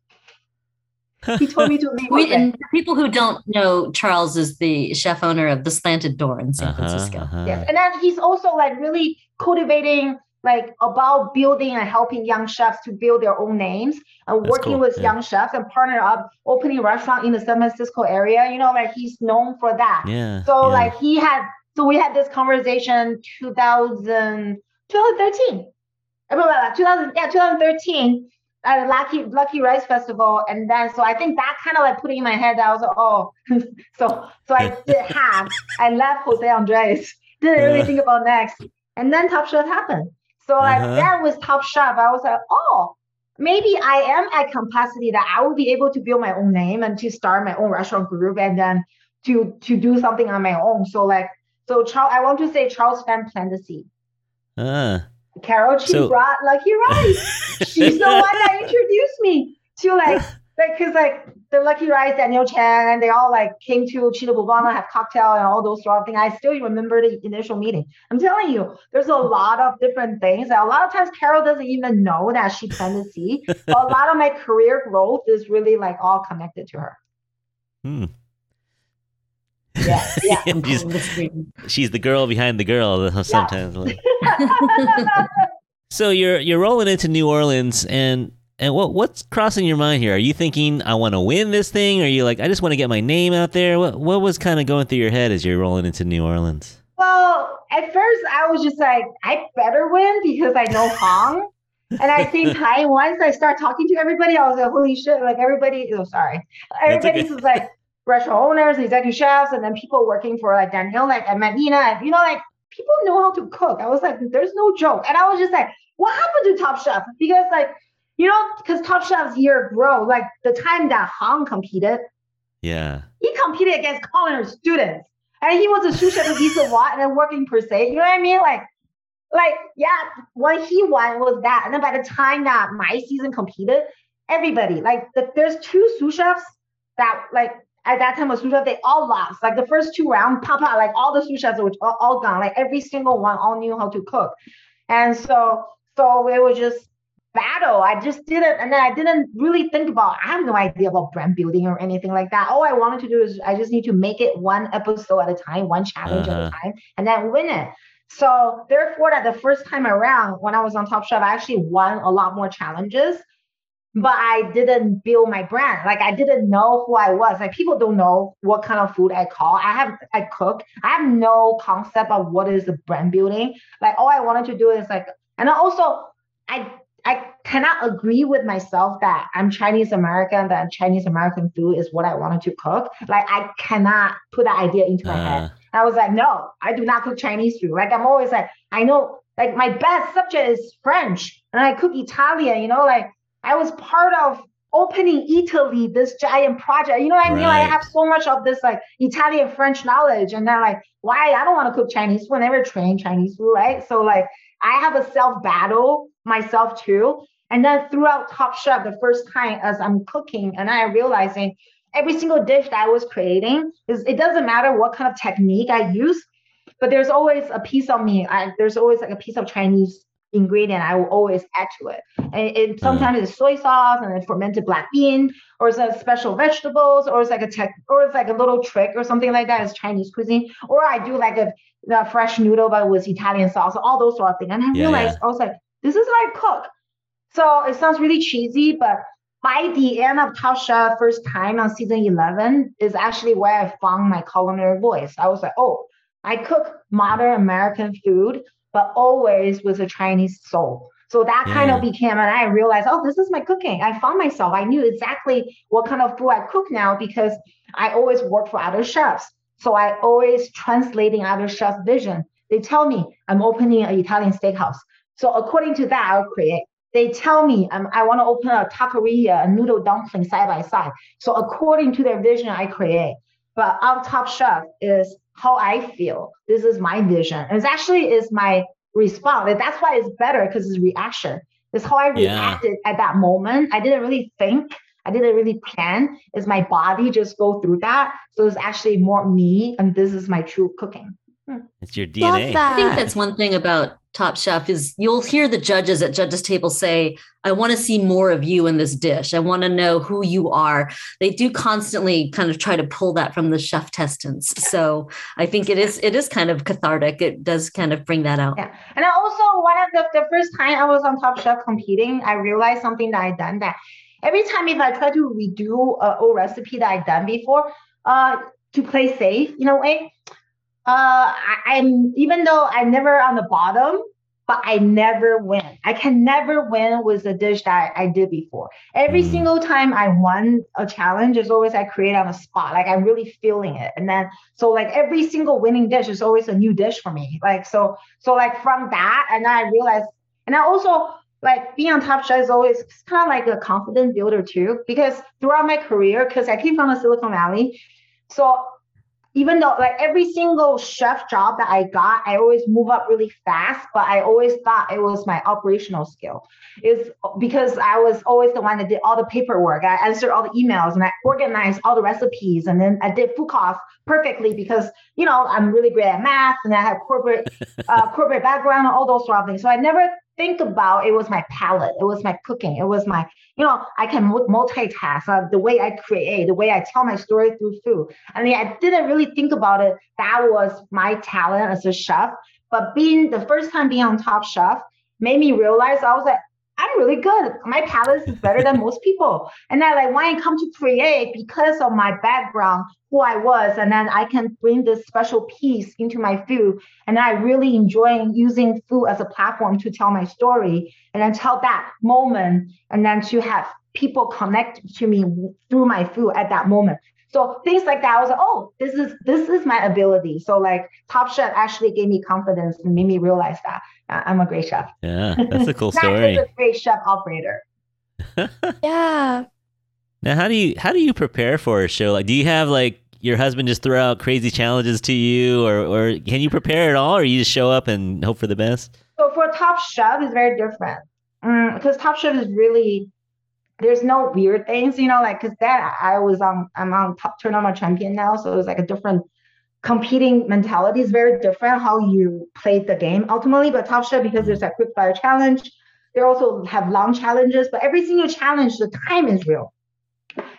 he told me to leave. We, okay. and for people who don't know, Charles is the chef owner of the Slanted Door in San Uh-huh, Francisco. uh-huh. Yes, and then he's also like really cultivating like about building and helping young chefs to build their own names and That's working cool, with yeah. young chefs and partner up opening restaurant in the San Francisco area. You know, like he's known for that. Yeah. So yeah. like he had so we had this conversation 2000 2013. Uh, blah, blah, blah, 2000 yeah 2013 at Lucky Lucky Rice Festival and then so I think that kind of like put it in my head that I was like oh so so I did half I left Jose Andres didn't really Uh. think about next and then Top Chef happened so like Uh-huh. that was Top Chef I was like oh maybe I am at capacity that I will be able to build my own name and to start my own restaurant group and then to to do something on my own. So like so Charles I want to say Charles Phan planted the seed. Ah. Caryl she So- brought Lucky Rice. She's the one that introduced me to like like because like the Lucky Rice, Daniel Chan, and they all like came to China Poblano, have cocktail and all those sort of things. I still remember the initial meeting. I'm telling you, there's a lot of different things. A lot of times Caryl doesn't even know that she planted seed. but a lot of my career growth is really like all connected to her. Hmm. Yeah, yeah. She's, the she's the girl behind the girl sometimes. like. So you're you're rolling into New Orleans and and what what's crossing your mind here? Are you thinking I want to win this thing? Or are you like I just want to get my name out there? What what was kind of going through your head as you're rolling into New Orleans? Well, at first I was just like, I better win because I know Hung. and I same time, once I start talking to everybody, I was like, holy shit, like everybody, oh sorry. Everybody's okay. like restaurant owners, executive chefs, and then people working for like Daniel, like and Medina, and you know, like people know how to cook. I was like, there's no joke. And I was just like, what happened to Top Chef? Because like, you know, because Top Chef's year grow, like the time that Hung competed, Yeah. he competed against culinary students. And he was a sous chef of Visa Watt and then working per se. You know what I mean? Like, like, yeah, what he won was that. And then by the time that my season competed, everybody, like the, there's two sous chefs that like at that time was sous chef, they all lost. Like the first two rounds, papa, like all the sous chefs were all, all gone. Like every single one all knew how to cook. And so so it was just battle. I just didn't, and then I didn't really think about. I have no idea about brand building or anything like that. All I wanted to do is I just need to make it one episode at a time, one challenge at Uh-huh. a time, and then win it. So therefore, that the first time around when I was on Top Chef, I actually won a lot more challenges. But I didn't build my brand. Like I didn't know who I was. Like people don't know what kind of food I call. I have I cook. I have no concept of what is the brand building. Like all I wanted to do is like, and also I I cannot agree with myself that I'm Chinese American, that Chinese American food is what I wanted to cook. Like I cannot put that idea into my head. Uh, And I was like, no, I do not cook Chinese food. Like I'm always like, I know, like my best subject is French, and I cook Italian. You know, like I was part of opening Eataly, this giant project. You know what I mean? Like, I have so much of this like Italian French knowledge, and then like, why I don't want to cook Chinese food? I never trained Chinese food, right? So like, I have a self battle myself too. And then throughout Top Chef, the first time as I'm cooking, and I realizing every single dish that I was creating is it doesn't matter what kind of technique I use, but there's always a piece of me. I, there's always like a piece of Chinese ingredient I will always add to it. And it mm. sometimes it's soy sauce and then fermented black bean, or it's a special vegetables, or it's like a tech, or it's like a little trick or something like that. It's Chinese cuisine, or I do like a, a fresh noodle but with Italian sauce, all those sort of things. And I Yeah, realized I was like, this is how I cook. So it sounds really cheesy, but by the end of Top Chef, first time on season 11 is actually where I found my culinary voice. I was like, oh, I cook modern American food, but always with a Chinese soul. So that kind of became, and I realized, oh, this is my cooking. I found myself. I knew exactly what kind of food I cook now because I always work for other chefs. So I always translating other chefs' vision. They tell me I'm opening an Italian steakhouse. So according to that, I'll create. They tell me um, I want to open a taqueria, a noodle dumpling side by side. So according to their vision, I create. But our top chef is how I feel. This is my vision. And it's actually is my response. And that's why it's better because it's reaction. It's how I Yeah. reacted at that moment. I didn't really think. I didn't really plan. Is my body just go through that? So it's actually more me, and this is my true cooking. Hmm. it's your Love DNA. I think that's one thing about Top Chef is you'll hear the judges at judges table say, I want to see more of you in this dish. I want to know who you are. They do constantly kind of try to pull that from the chef testants. So I think it is it is kind of cathartic. It does kind of bring that out. Yeah. And I also one of the, the first time I was on Top Chef competing, I realized something that I had done that every time if I try to redo a old recipe that I've done before, uh to play safe in a way, uh, I, I'm even though I'm never on the bottom, but I never win. I can never win with a dish that I did before. Every Mm. single time I won a challenge is always I create on the spot. Like I'm really feeling it. And then so like every single winning dish is always a new dish for me. Like so so like from that and then I realized and I also like being on top chef is always kind of like a confidence builder too because throughout my career because I came from the Silicon Valley so even though like every single chef job that I got, I always move up really fast, but I always thought it was my operational skill. Is because I was always the one that did all the paperwork. I answered all the emails and I organized all the recipes and then I did food cost perfectly because you know I'm really great at math and I have corporate uh, corporate background and all those sort of things. So I never think about it was my palate, it was my cooking, it was my you know, I can mul- multitask uh, the way I create, the way I tell my story through food. I mean, I didn't really think about it. That was my talent as a chef. But being the first time being on Top Chef made me realize I was like, I'm really good. My palate is better than most people. And then like when I come to create, because of my background, who I was, and then I can bring this special piece into my food. And I really enjoy using food as a platform to tell my story and then tell that moment and then to have people connect to me through my food at that moment. So things like that, I was like, oh, this is this is my ability. So like Top Chef actually gave me confidence and made me realize that I'm a great chef. Yeah, that's a cool Not story. just a great chef operator. Yeah. Now, how do you how do you prepare for a show? Like, do you have like your husband just throw out crazy challenges to you, or or can you prepare at all, or you just show up and hope for the best? So for Top Chef, it's very different mm, because Top Chef is really there's no weird things, you know, like because then I was on I'm on top tournament champion now, so it's like a different competing mentality is very different how you play the game ultimately. But Top Chef because there's a quick fire challenge, they also have long challenges, but every single challenge the time is real.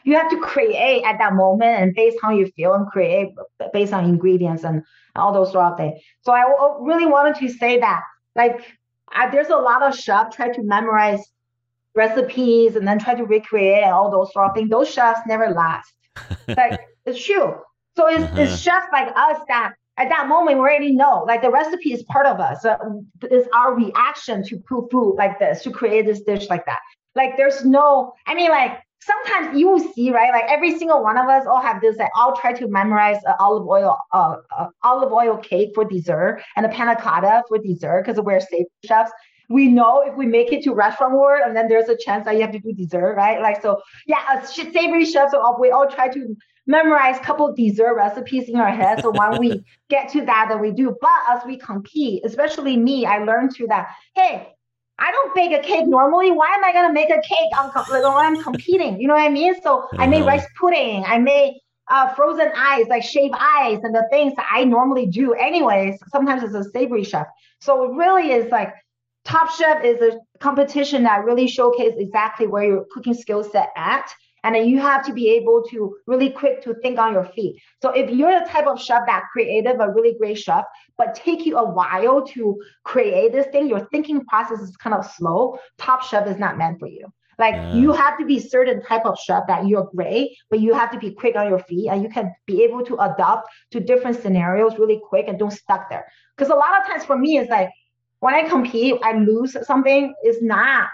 You have to create at that moment and based on how you feel and create based on ingredients and all those sort of things. So I really wanted to say that like I, there's a lot of chefs try to memorize recipes and then try to recreate and all those sort of things. Those chefs never last. like it's true. So it's, Uh-huh. it's chefs like us that at that moment we already know like the recipe is part of us. So it's our reaction to food like this to create this dish like that. Like there's no, I mean like sometimes you will see right like every single one of us all have this like I'll try to memorize uh, olive oil uh, uh, olive oil cake for dessert and a panna cotta for dessert because we're safe chefs we know if we make it to restaurant world and then there's a chance that you have to do dessert right like so yeah as savory chefs we all try to memorize a couple dessert recipes in our head so when we get to that then we do but as we compete especially me i learned to that hey I don't bake a cake normally. Why am I gonna make a cake on when I'm competing? You know what I mean? So I made Uh-huh. rice pudding. I made uh, frozen ice, like shaved ice, and the things that I normally do anyways. Sometimes it's a savory chef. So it really is like Top Chef is a competition that really showcases exactly where your cooking skill set at. And then you have to be able to really quick to think on your feet. So if you're the type of chef that creative, a really great chef, but take you a while to create this thing, your thinking process is kind of slow. Top Chef is not meant for you. Like Yeah. you have to be certain type of chef that you're great, but you have to be quick on your feet and you can be able to adapt to different scenarios really quick and don't stuck there. Because a lot of times for me, it's like when I compete, I lose something. It's not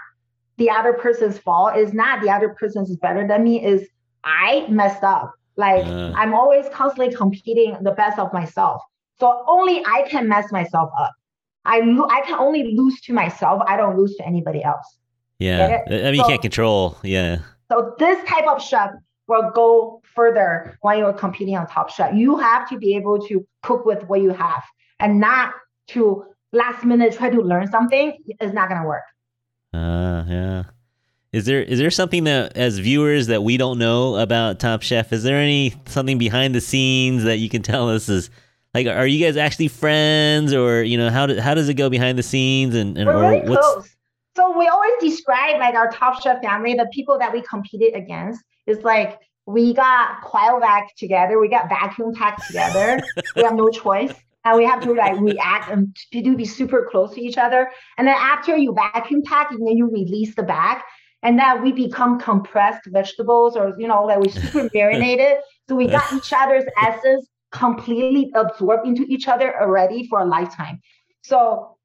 the other person's fault. It's not the other person is better than me. Is I messed up. Like Uh. I'm always constantly competing the best of myself. So only I can mess myself up. I lo- I can only lose to myself. I don't lose to anybody else. Yeah, I mean you can't control. Yeah, So this type of chef will go further when you're competing on Top Chef. You have to be able to cook with what you have and not to last minute try to learn something. It's not gonna work. Uh, yeah. Is there is there something that as viewers that we don't know about Top Chef? Is there any something behind the scenes that you can tell us is Like, are you guys actually friends, or you know, how do, how does it go behind the scenes, and, and We're or really what's close. So we always describe like our Top Chef family, the people that we competed against. Is like we got cryovac together, we got vacuum packed together. we have no choice. And we have to like react and to be super close to each other. And then after you vacuum pack, and then you release the bag, and then we become compressed vegetables, or you know, like we super marinated. So we got each other's essence completely absorbed into each other already for a lifetime. So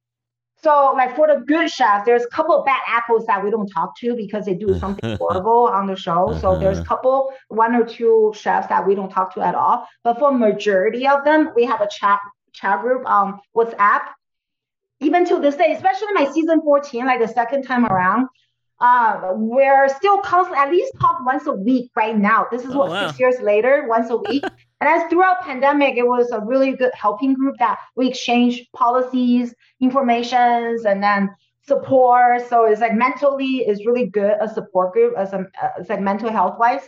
so like for the good chefs, there's a couple of bad apples that we don't talk to because they do something horrible on the show. So there's a Uh-huh. couple, one or two chefs that we don't talk to at all. But for majority of them, we have a chat chat group on WhatsApp. Even to this day, especially my season 14, like the second time around, uh, we're still constant at least talk once a week right now. This is Oh, what wow. six years later, once a week. And as throughout pandemic, it was a really good helping group that we exchange policies, informations, and then support. So it's like mentally is really good a support group as a it's like mental health wise.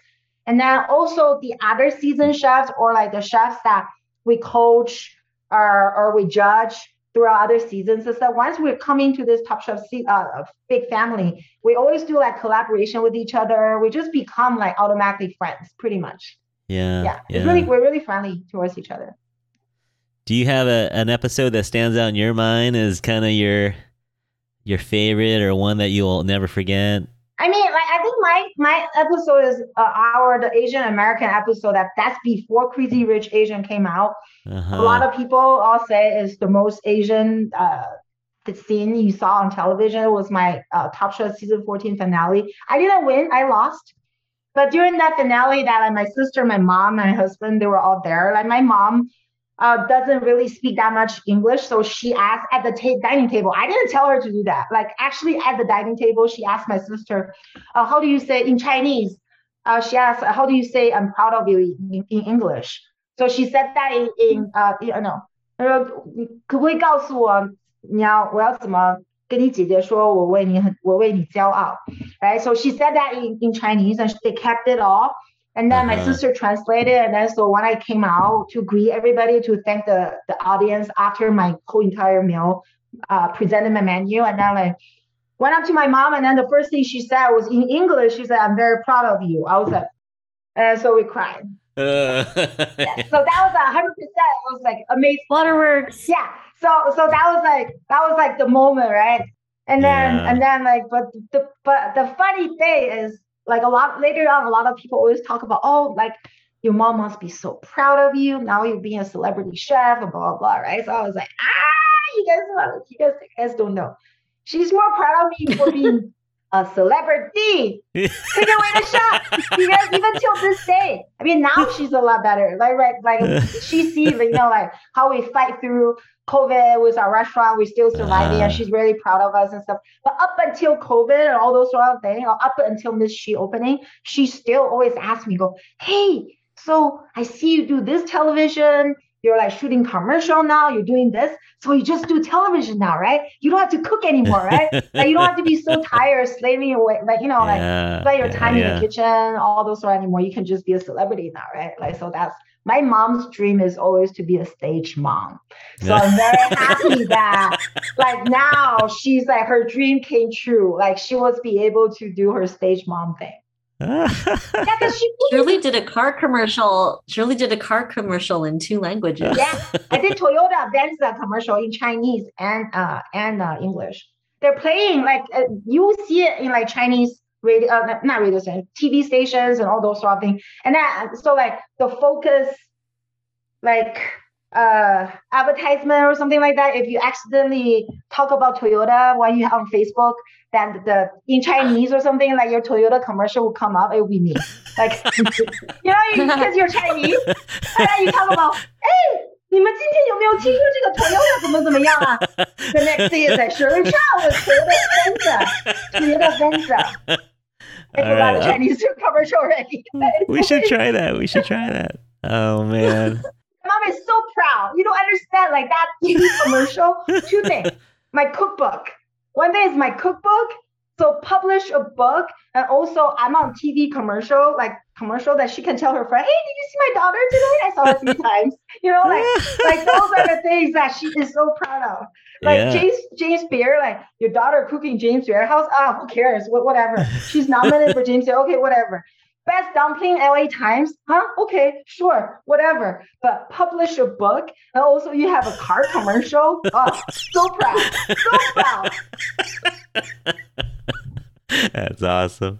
And then also the other season chefs or like the chefs that we coach or or we judge throughout other seasons is that once we're coming to this Top Chef uh, big family, we always do like collaboration with each other. We just become like automatically friends, pretty much. yeah, Yeah, it's really we're really friendly towards each other. Do you have a, an episode that stands out in your mind as kind of your your favorite or one that you'll never forget? I mean, like I think my my episode is uh, our the Asian American episode that that's before Crazy Rich Asian came out. Uh-huh. A lot of people all say is the most Asian uh, the scene you saw on television. It was my uh, Top Chef season 14 finale. I didn't win, I lost. But during that finale, that like my sister, my mom, my husband, they were all there. Like my mom uh, doesn't really speak that much English, so she asked at the ta- dining table. I didn't tell her to do that. Like actually at the dining table, she asked my sister, uh, "How do you say in Chinese?" Uh, she asked, "How do you say I'm proud of you in, in English?" So she said that in in uh you know，她说你可不可以告诉我你要我要怎么跟你姐姐说我为你很我为你骄傲，right? So she said that in in Chinese and they kept it all. And then my Uh-huh. sister translated, and then so when I came out to greet everybody to thank the the audience after my whole entire meal, uh, presented my menu, and then like went up to my mom, and then the first thing she said was in English. She said, "I'm very proud of you." I was like, and so we cried. Yeah. So that was a hundred percent. It was like amazing. Waterworks. Yeah. So so that was like that was like the moment, right? And then Yeah. and then like but the but the funny thing is like a lot later on a lot of people always talk about oh like your mom must be so proud of you. Now you're being a celebrity chef and blah blah blah right? So I was like ah you guys you guys, you guys don't know. She's more proud of me for being a celebrity Take away the shot because even till this day, I mean, now she's a lot better. Like, right, like she sees, you know, like how we fight through COVID with our restaurant, we're still surviving, and Ah. she's really proud of us and stuff. But up until COVID and all those sort of things, or up until Ms Chi opening, she still always asks me, "Go, hey, so I see you do this television." You're like shooting commercial now. You're doing this, so you just do television now, right? You don't have to cook anymore, right? like you don't have to be so tired, slaving away, like you know, like yeah, spend your yeah, time in the kitchen, all those sort anymore. You can just be a celebrity now, right? Like so that's my mom's dream is always to be a stage mom. So I'm very happy that like now she's like her dream came true. Like she was be able to do her stage mom thing. Yeah, because she Shirley did a car commercial. Shirley did a car commercial in two languages. yeah, I did Toyota Venza commercial in Chinese and uh and uh, English. They're playing like uh, you see it in like Chinese radio, uh, not- not radio stations, TV stations and all those sort of things. And that so like the focus, like uh advertisement or something like that. If you accidentally talk about Toyota while you're on Facebook, then the in Chinese or something like your Toyota commercial will come up. It will be me, like you know, because you're Chinese. And then you talk about, hey, 你们今天有没有听说这个 Toyota 怎么怎么样啊？The next day is like Shirley Chow with Toyota Venza, Toyota Venza. I All forgot right, the uh, Chinese commercial already. we should try that. We should try that. Oh man. Mom is so proud. You don't understand, like that TV commercial. Two things. My cookbook. One thing is my cookbook. So publish a book, and also I'm on TV commercial. Like commercial that she can tell her friend, "Hey, did you see my daughter today? I saw her a few times." You know, like like those are the things that she is so proud of. Like Yeah. James James Beard, like your daughter cooking James Beard house. Ah, who cares? What whatever. She's nominated for James Beard. Okay, whatever. Best dumpling LA Times, huh? Okay, sure, whatever. But publish a book and also you have a car commercial. Oh, so proud, so proud. That's awesome.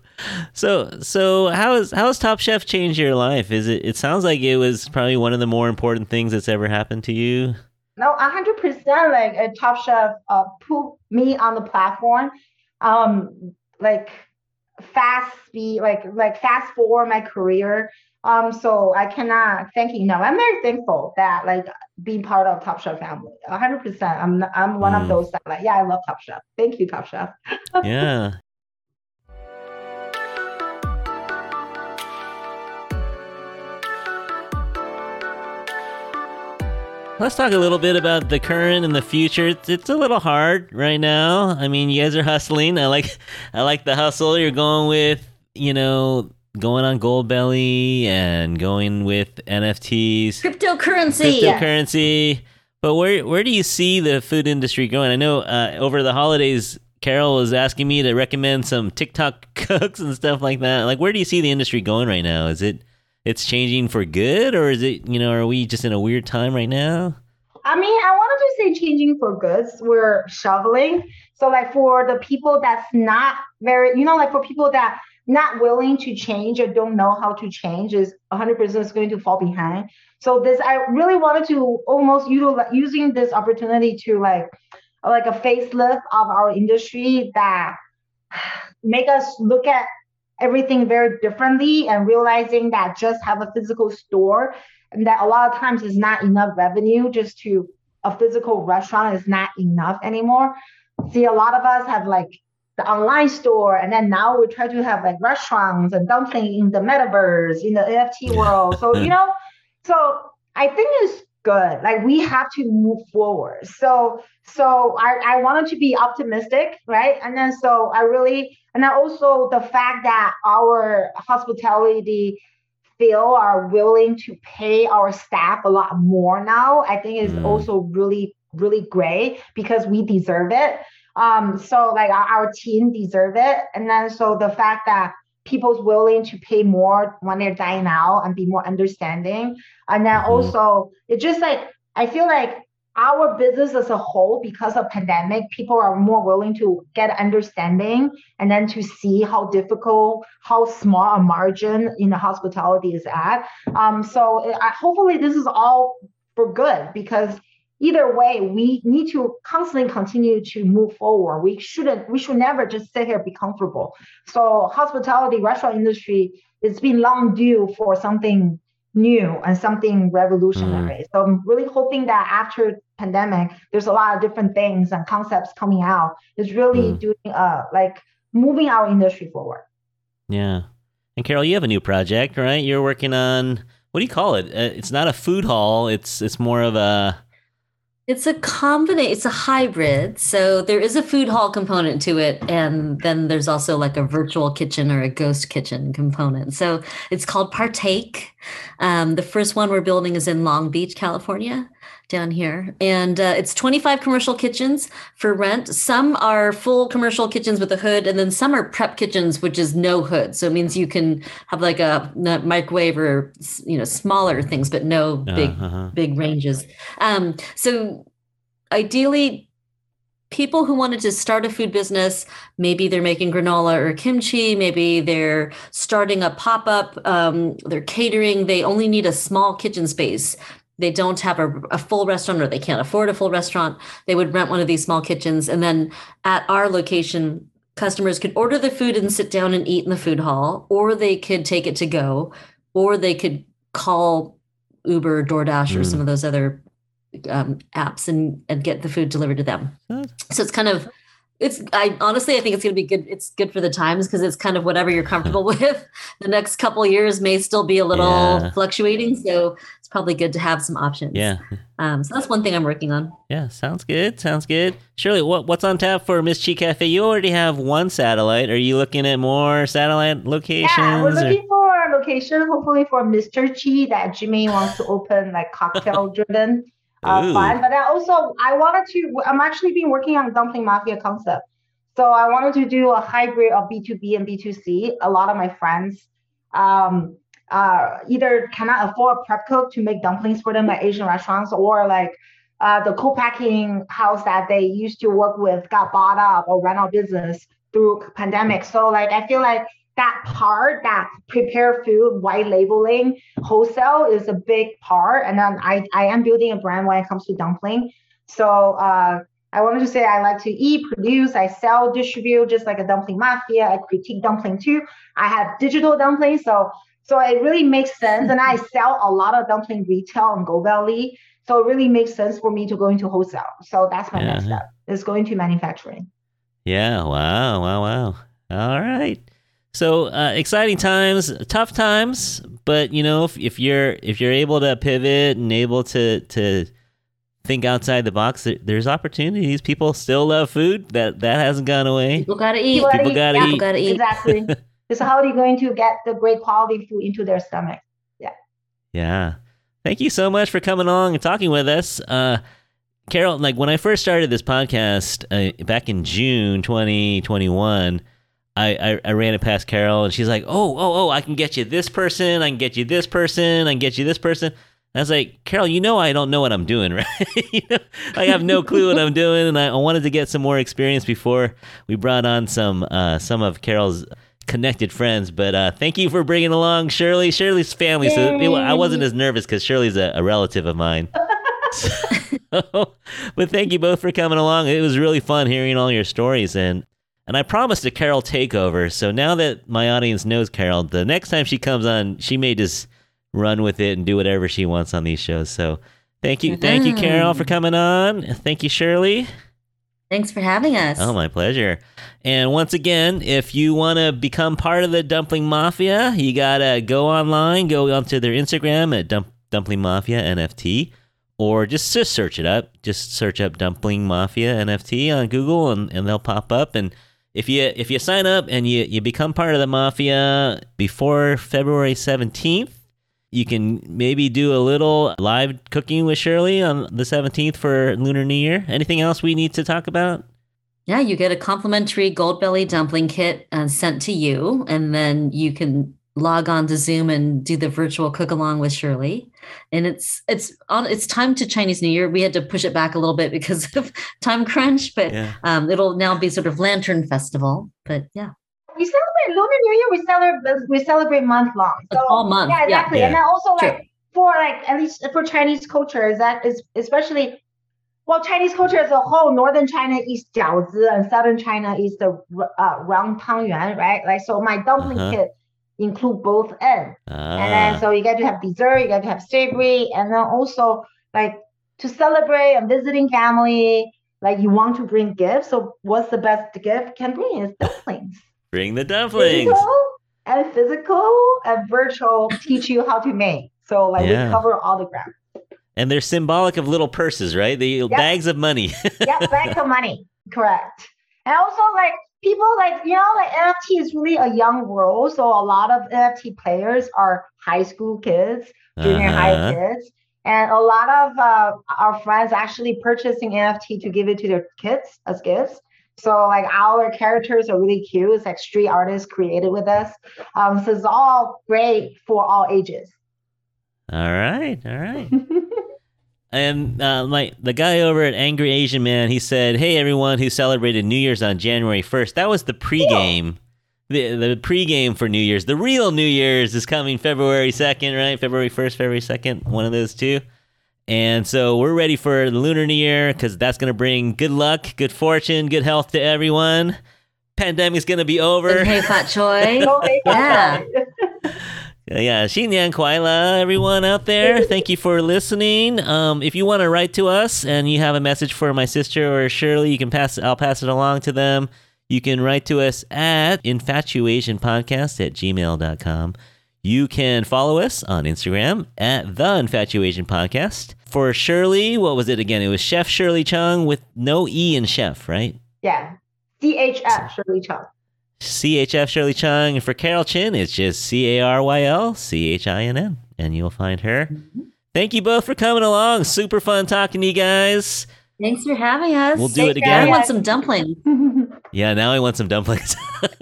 So, so how is how has Top Chef changed your life? Is it? It sounds like it was probably one of the more important things that's ever happened to you. No, hundred percent. Like a Top Chef, uh, put me on the platform. Um, like fast speed, like like fast forward my career. Um, so I cannot thank you no I'm very thankful that like being part of Top Chef family. hundred percent. I'm I'm one Mm. of those that like yeah, I love Top Chef. Thank you, Top Chef. Yeah. Let's talk a little bit about the current and the future. It's, it's a little hard right now. I mean, you guys are hustling. I like, I like the hustle. You're going with, you know, going on Goldbelly and going with NFTs, Cryptocurrency. cryptocurrency. But where where do you see the food industry going? I know uh, over the holidays, Caryl was asking me to recommend some TikTok cooks and stuff like that. Like, where do you see the industry going right now? Is it it's changing for good, or is it you know are we just in a weird time right now? I mean, I wanted to say changing for goods. We're shoveling. So like for the people that's not very, you know, like for people that not willing to change or don't know how to change is 100% is going to fall behind. So this, I really wanted to almost utilize using this opportunity to like, like a facelift of our industry that make us look at everything very differently and realizing that just have a physical store and that a lot of times is not enough revenue just to a physical restaurant is not enough anymore. See, a lot of us have like the online store, and then now we try to have like restaurants and dumpling in the metaverse, in the NFT world. So you know, so I think it's good. Like we have to move forward. So so I, I wanted to be optimistic, right? And then so I really and then also the fact that our hospitality feel are willing to pay our staff a lot more now, I think is Mm. also really, really great because we deserve it. Um, so like our, our team deserve it. And then so the fact that people's willing to pay more when they're dying out and be more understanding. And then Mhm. also it's just like I feel like our business as a whole, because of pandemic, people are more willing to get understanding and then to see how difficult, how small a margin in the hospitality is at. Um, so I, hopefully this is all for good because either way, we need to constantly continue to move forward. We shouldn't, we should never just sit here be comfortable. So hospitality, restaurant industry, it's been long due for something new and something revolutionary. So I'm really hoping that after pandemic, there's a lot of different things and concepts coming out. It's really Mm. doing uh like moving our industry forward. Yeah. And Caryl, you have a new project, right? You're working on what do you call it? Uh, it's not a food hall. It's it's more of a It's a combination, it's a hybrid. So there is a food hall component to it. And then there's also like a virtual kitchen or a ghost kitchen component. So it's called Partake. Um, the first one we're building is in Long Beach, California, down here. And uh, it's 25 commercial kitchens for rent. Some are full commercial kitchens with a hood, and then some are prep kitchens, which is no hood. So it means you can have like a, microwave or, you know, smaller things, but no big uh-huh. big ranges. Um, so ideally, people who wanted to start a food business, maybe they're making granola or kimchi, maybe they're starting a pop up, um, they're catering, they only need a small kitchen space. They don't have a, a full restaurant or they can't afford a full restaurant. They would rent one of these small kitchens. And then at our location, customers could order the food and sit down and eat in the food hall, or they could take it to go, or they could call Uber, DoorDash, or Mm. some of those other um, apps and and get the food delivered to them. So it's kind of it's I honestly I think it's going to be good. It's good for the times because it's kind of whatever you're comfortable with. The next couple years may still be a little Yeah. fluctuating, so it's probably good to have some options. Yeah. Um, so that's one thing I'm working on. Yeah, sounds good. Sounds good. Shirley, what what's on tap for Ms Chi Cafe? You already have one satellite. Are you looking at more satellite locations? Yeah, we're or- looking for location, hopefully for Mr. Chi that Jimmy wants to open like cocktail driven uh, fun. But I also I wanted to. I'm actually been working on dumpling mafia concept. So I wanted to do a hybrid of B2B and B2C. A lot of my friends um, uh, either cannot afford a prep cook to make dumplings for them at Asian restaurants, or like uh, the co-packing house that they used to work with got bought up or ran out of business through pandemic. So like I feel like that part, that prepare food, white labeling, wholesale is a big part. And then I, I am building a brand when it comes to dumpling. So uh, I wanted to say I like to eat, produce, I sell, distribute, just like a dumpling mafia. I critique dumpling too. I have digital dumplings, so so it really makes sense. And I sell a lot of dumpling retail on Goldbelly, so it really makes sense for me to go into wholesale. So that's my next Yeah. step is going to manufacturing. Yeah. Wow. Wow. Wow. All right. So uh, exciting times, tough times, but you know, if, if you're if you're able to pivot and able to to think outside the box, there, there's opportunities. People still love food. That that hasn't gone away. People gotta eat. People People gotta Yeah, eat. People gotta eat. Exactly. so how are you going to get the great quality food into their stomach? Yeah. Thank you so much for coming along and talking with us. Uh, Caryl, like when I first started this podcast uh, back in June 2021, I, I, I ran it past Caryl and she's like, oh, oh, oh, I can get you this person. I can get you this person. I can get you this person. I was like, Caryl, you know I don't know what I'm doing, right? you know, I have no clue what I'm doing, and I, I wanted to get some more experience before we brought on some uh, some of Caryl's connected friends. But uh, thank you for bringing along Shirley, Shirley's family. So it, I wasn't as nervous because Shirley's a, a relative of mine. So, but thank you both for coming along. It was really fun hearing all your stories and. And I promised a Caryl takeover. So now that my audience knows Caryl, the next time she comes on, she may just run with it and do whatever she wants on these shows. So thank you, thank you, Caryl, for mm-hmm. coming on. Thank you, Shirley. Thanks for having us. Oh, my pleasure. And once again, if you want to become part of the Dumpling Mafia, you gotta go online, go onto their Instagram at Dump- Dumpling Mafia NFT, or just just search it up. Just search up Dumpling Mafia NFT on Google, and, and they'll pop up. And if you if you sign up and you you become part of the mafia before February seventeenth. You can maybe do a little live cooking with Shirley on the 17th for Lunar New Year. Anything else we need to talk about? Yeah, you get a complimentary Goldbelly dumpling kit uh, sent to you, and then you can log on to Zoom and do the virtual cook along with Shirley. And it's it's on it's time to Chinese New Year. We had to push it back a little bit because of time crunch, but yeah. um, it'll now be sort of Lantern Festival. But yeah. We celebrate Lunar New Year. We celebrate we celebrate month long. So, all month. Yeah, exactly. Yeah. And then also like for like at least for Chinese culture, that is especially well, Chinese culture as a whole, northern China is jiaozi and southern China is the uh, round tangyuan, right? Like so, my dumpling uh-huh include both ends. And then Ah, so you get to have dessert, you get to have savory, and then also like to celebrate and visiting family, like you want to bring gifts. So what's the best gift can bring is dumplings. bring the dumplings. Physical and physical and virtual teach you how to make. So like Yeah. we cover all the ground. And they're symbolic of little purses, right? The bags of money. yeah, back of money. Correct. And also like people like you know like NFT is really a young world. So a lot of NFT players are high school kids, junior high Uh-huh. kids. And a lot of uh, our friends actually purchasing NFT to give it to their kids as gifts. So like our characters are really cute. It's like street artists created with us. Um, so it's all great for all ages. All right, all right. And uh, my the guy over at Angry Asian Man, he said, "Hey, everyone who celebrated New Year's on January 1st, that was the pregame. The the pregame for New Year's. The real New Year's is coming February 2nd, right? February 1st, February 2nd, one of those two. And so we're ready for the Lunar New Year because that's going to bring good luck, good fortune, good health to everyone. Pandemic's going to be over. Hey, Fat Choi. Yeah. Yeah, Xinnian Kuaile, everyone out there. Thank you for listening. Um, if you want to write to us and you have a message for my sister or Shirley, you can pass. I'll pass it along to them. You can write to us at infatuationpodcast at gmail.com. You can follow us on Instagram at the Infatuation Podcast. For Shirley, what was it again? It was Chef Shirley Chung with no E in chef, right? Yeah. CHF Shirley Chung. CHF Shirley Chung. And for Caryl Chinn, it's just C A R Y L C H I N N. And you'll find her. Mm-hmm. Thank you both for coming along. Super fun talking to you guys. Thanks for having us. We'll do it again. I care. want some dumplings. Yeah, now I want some dumplings.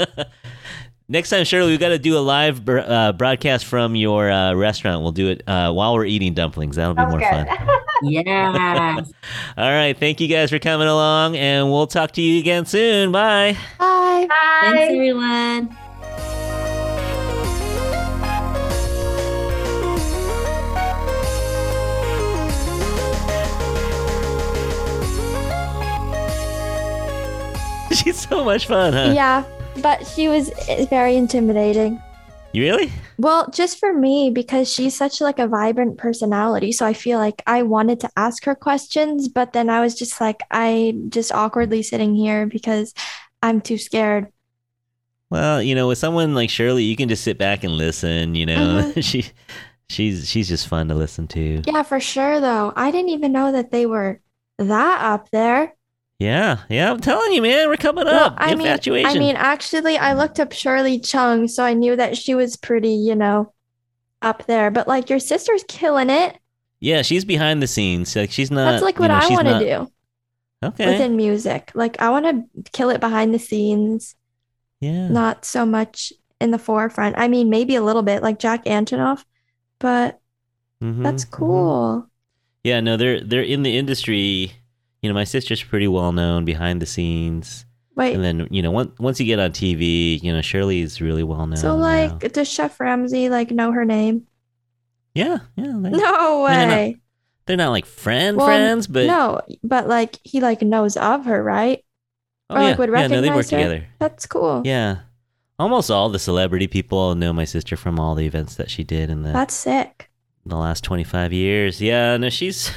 Next time, Shirley, we've got to do a live br- uh, broadcast from your uh, restaurant. We'll do it uh, while we're eating dumplings. That'll be Sounds more good. fun. Yeah. All right. Thank you guys for coming along, and we'll talk to you again soon. Bye. Bye. Bye. Thanks, everyone. She's so much fun, huh? Yeah, but she was eh, very intimidating. You really? Well, just for me because she's such like a vibrant personality, so I feel like I wanted to ask her questions, but then I was just like I just awkwardly sitting here because I'm too scared. Well, you know, with someone like Shirley, you can just sit back and listen. You know, she, she's she's just fun to listen to. Yeah, for sure though. I didn't even know that they were that up there. Yeah, yeah. I'm telling you, man, we're coming Well, up. I mean, Infatuation. I mean, actually, I looked up Shirley Chung, so I knew that she was pretty, you know, up there. But like your sister's killing it. yeah, she's behind the scenes. Like she's not. That's like you what know, I want to do Okay. within music. Like I want to kill it behind the scenes, yeah. not so much in the forefront. I mean, maybe a little bit like Jack Antonoff, but Mhm, that's mhm. cool. Yeah, no, they're they're in the industry. You know, my sister's pretty well known behind the scenes, Wait, and then you know, once once you get on TV, you know, Shirley's really well known. so now. like, does Chef Ramsay like know her name? yeah, yeah, they, No they're not- way. they're not like friend Well, friends, but No, but like he like knows of her, right? oh or, yeah, like, would yeah, no, they work recognize her. together. That's cool. Yeah, almost all the celebrity people know my sister from all the events that she did in the That's sick. The last 25 years. Yeah, no, she's